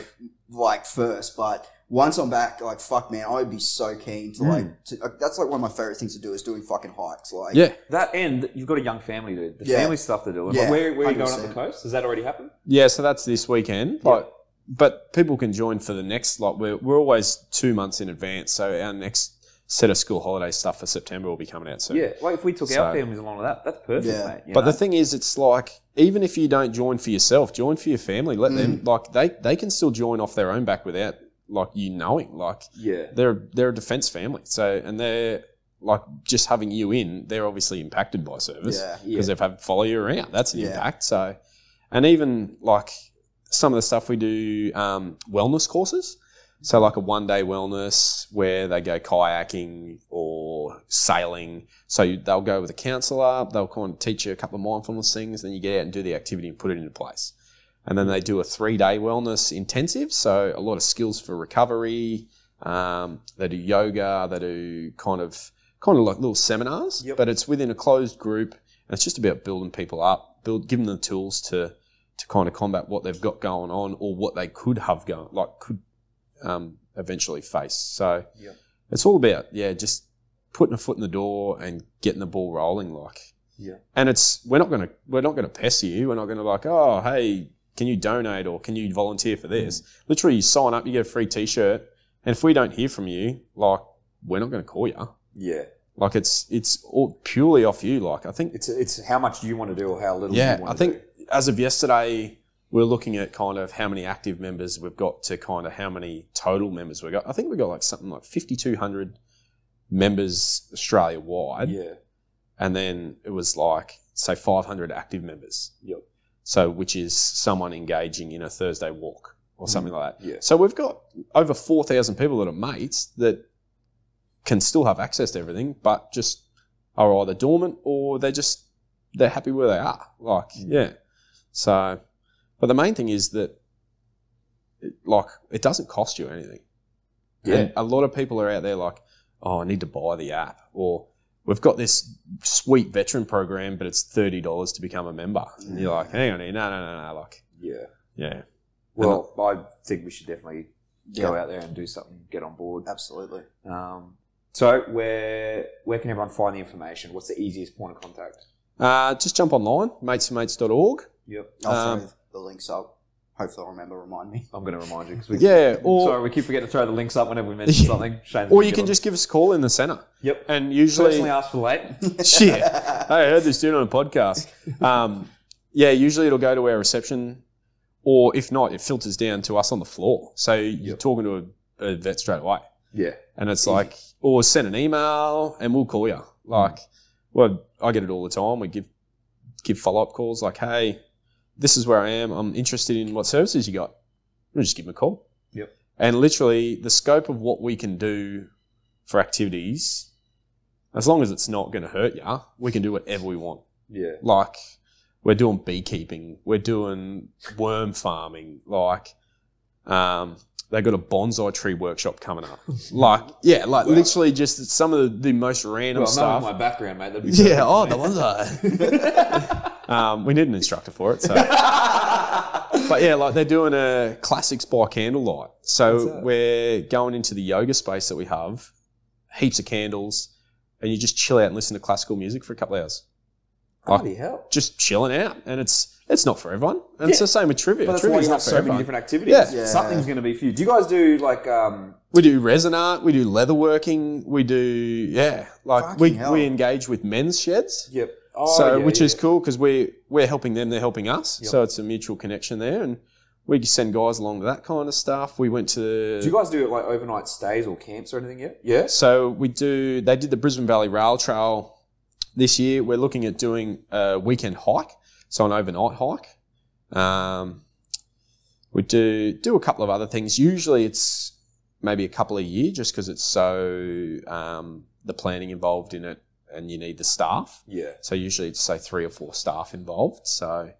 like first, but once I'm back, like fuck, man, I would be so keen to Mm. like. To, uh, that's like one of my favorite things to do is doing fucking hikes. Like, Yeah, That and you've got a young family, dude. The Yeah. family stuff to do. Yeah, Like, where, where are you going up the coast? Has that already happened? yeah. So that's this weekend. Like, but people can join for the next. Like, we're we're always two months in advance. So our next set of school holiday stuff for September will be coming out soon. Yeah. Like if we took So- our families along with that, that's perfect, Yeah. mate. But know? the thing is, it's like even if you don't join for yourself, join for your family. Let them mm. like they they can still join off their own back without like you knowing. Like yeah, they're they're a defence family, so and they're like just having you in. They're obviously impacted by service Yeah. because they've had follow you around. That's an Yeah. impact. So, and even like some of the stuff we do, um, wellness courses. So like a one day wellness where they go kayaking or sailing. So you, they'll go with a counsellor. They'll kind of teach you a couple of mindfulness things. Then you get out and do the activity and put it into place. And then they do a three day wellness intensive. So a lot of skills for recovery. Um, they do yoga. They do kind of kind of like little seminars. Yep. But it's within a closed group. And it's just about building people up, build, give them the tools to to kind of combat what they've got going on or what they could have going, like could um, eventually face. So Yep. it's all about yeah, just putting a foot in the door and getting the ball rolling. Like Yeah. and it's we're not gonna we're not gonna pester you. We're not gonna like oh hey can you donate or can you volunteer for this? Literally, you sign up, you get a free T-shirt, and if we don't hear from you, like we're not gonna call you. yeah. Like it's it's all purely off you. Like I think It's it's how much you want to do or how little. yeah, you want I to think do. As of yesterday, we're looking at kind of how many active members we've got to kind of how many total members we've got. I think we've got like something like 5,200 members Australia wide. Yeah. And then it was like, say, 500 active members. Yep. So, which is someone engaging in a Thursday walk or something like that. Mm. Yeah. So, we've got over 4,000 people that are mates that can still have access to everything, but just are either dormant or they're just, they're happy where they are. Like, Mm. yeah. So, but the main thing is that, it, like, it doesn't cost you anything. Yeah. And a lot of people are out there like, oh, I need to buy the app, or we've got this sweet veteran program, but it's thirty dollars to become a member. And you're like, hang on, here, no, no, no, no, like, Yeah. yeah, Well, I think we should definitely go Yeah. out there and do something, get on board. absolutely. Um, so where where can everyone find the information? What's the easiest point of contact? uh, just jump online, mates4mates.org. Yep. I'll Um, throw the links up. Hopefully, I'll remember. Remind me. I'm going to remind you because we Yeah, or sorry we keep forgetting to throw the links up whenever we mention Yeah. something. Shame. or you can just give us a call in the centre, yep. and usually, Personally ask for the late. shit, I heard this dude on a podcast. Um, yeah, usually it'll go to our reception, or if not, it filters down to us on the floor. So you're Yep. talking to a, a vet straight away. yeah. And it's like, or send an email and we'll call you. Like, well, I get it all the time. We give give follow up calls like, hey, this is where I am. I'm interested in what services you got. We'll just give them a call. Yep. And literally, the scope of what we can do for activities, as long as it's not going to hurt you, we can do whatever we want. Yeah. Like, we're doing beekeeping, we're doing worm farming, like, um, they got a bonsai tree workshop coming up. Like, yeah, like literally just some of the, the most random Well, stuff. my background, mate. Yeah, oh, the bonsai. um, we need an instructor for it. So, but yeah, like they're doing a classics by candlelight. So we're going into the yoga space that we have, heaps of candles, and you just chill out and listen to classical music for a couple of hours. Bloody hell. Just chilling out, and it's it's not for everyone. And it's the same with trivia. But that's why you not have so many everyone. different activities. Yeah. Yeah. Something's going to be for you. Do you guys do like um, We do resin art. We do leather working. We do yeah, like we, hell. we engage with men's sheds. Yep. Oh, so yeah, which yeah. is cool because we we're helping them, they're helping us. Yep. So it's a mutual connection there, and we send guys along to that kind of stuff. We went to Do you guys do like overnight stays or camps or anything yet? Yeah. so we do. They did the Brisbane Valley Rail Trail this year. We're looking at doing a weekend hike, so an overnight hike. Um, we do do a couple of other things. Usually it's maybe a couple a year, just because it's so um, the planning involved in it, and you need the staff. Yeah. So usually it's say three or four staff involved. So,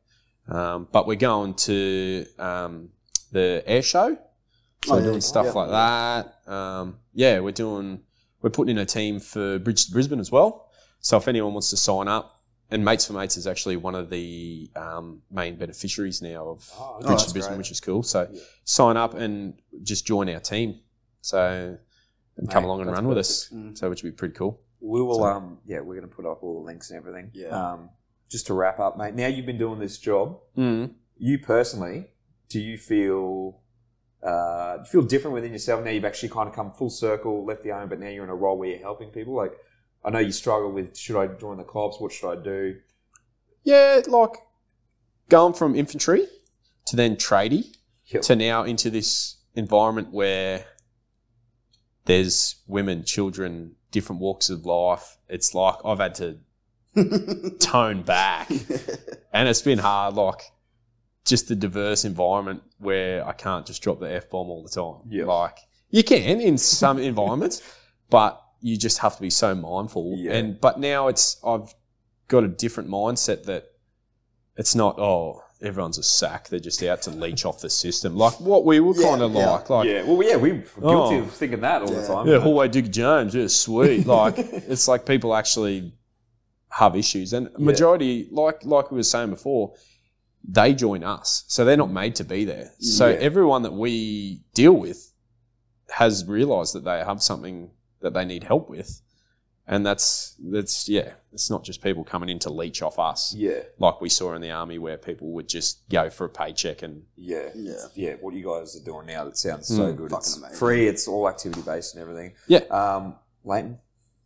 um, but we're going to um, the air show. So Oh, we're yeah. doing stuff Yeah. like that. Um, yeah, we're doing. We're putting in a team for Bridge to Brisbane as well. So if anyone wants to sign up, and Mates4Mates is actually one of the um, main beneficiaries now of Oh, Bridge that's to Brisbane, great. which is cool. So Yeah. sign up and just join our team. So and come along and run with us. Mm. So which would be pretty cool. We will, So- um, yeah, we're going to put up all the links and everything. Yeah. Um, just to wrap up, mate. Now you've been doing this job. Mm. You personally, do you feel, uh, do you feel different within yourself now? You've actually kind of come full circle, left the army, but now you're in a role where you're helping people. Like, I know you struggle with should I join the cops? What should I do? Yeah, like going from infantry to then tradie Yep. to now into this environment where there's women, children, different walks of life. It's like I've had to tone back, and it's been hard. Like just the diverse environment where I can't just drop the f bomb all the time. Yeah. like you can in some environments, but you just have to be so mindful. Yeah. And but now it's I've got a different mindset that it's not oh everyone's a sack they're just out to leech off the system like what we were Yeah, kind of yeah. like like yeah, well, yeah, we're guilty Oh. of thinking that all the time. yeah, Hallway Dick Jones, yeah, sweet. Like it's like people actually have issues, and majority, like like we were saying before, they join us, so they're not made to be there. So Yeah. everyone that we deal with has realised that they have something that they need help with, and that's that's yeah, it's not just people coming in to leech off us, yeah, like we saw in the army where people would just go for a paycheck and yeah, Yeah. yeah. What you guys are doing now that sounds so Mm. good. Fucking It's amazing. free. It's all activity based and everything. Yeah. Um, Leighton,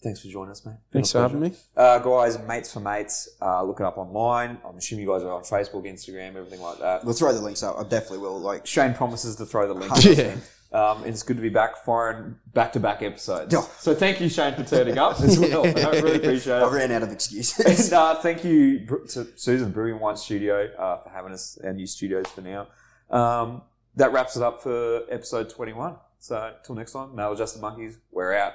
thanks for joining us, mate. Thanks a for having me. Uh, guys, Mates4Mates, uh, look it up online. I'm assuming you guys are on Facebook, Instagram, everything like that. We'll throw the links up. I definitely will. Like, Shane promises to throw the links Yeah. Um, it's good to be back firing back to back episodes. Yeah. So thank you, Shane, for turning up as well. I really appreciate it. I ran out of excuses. And uh, thank you to Susan Brewing Wine Studio uh, for having us our new studios for now. Um, that wraps it up for episode 21. So until next time, Maladjusted Monkeys, we're out.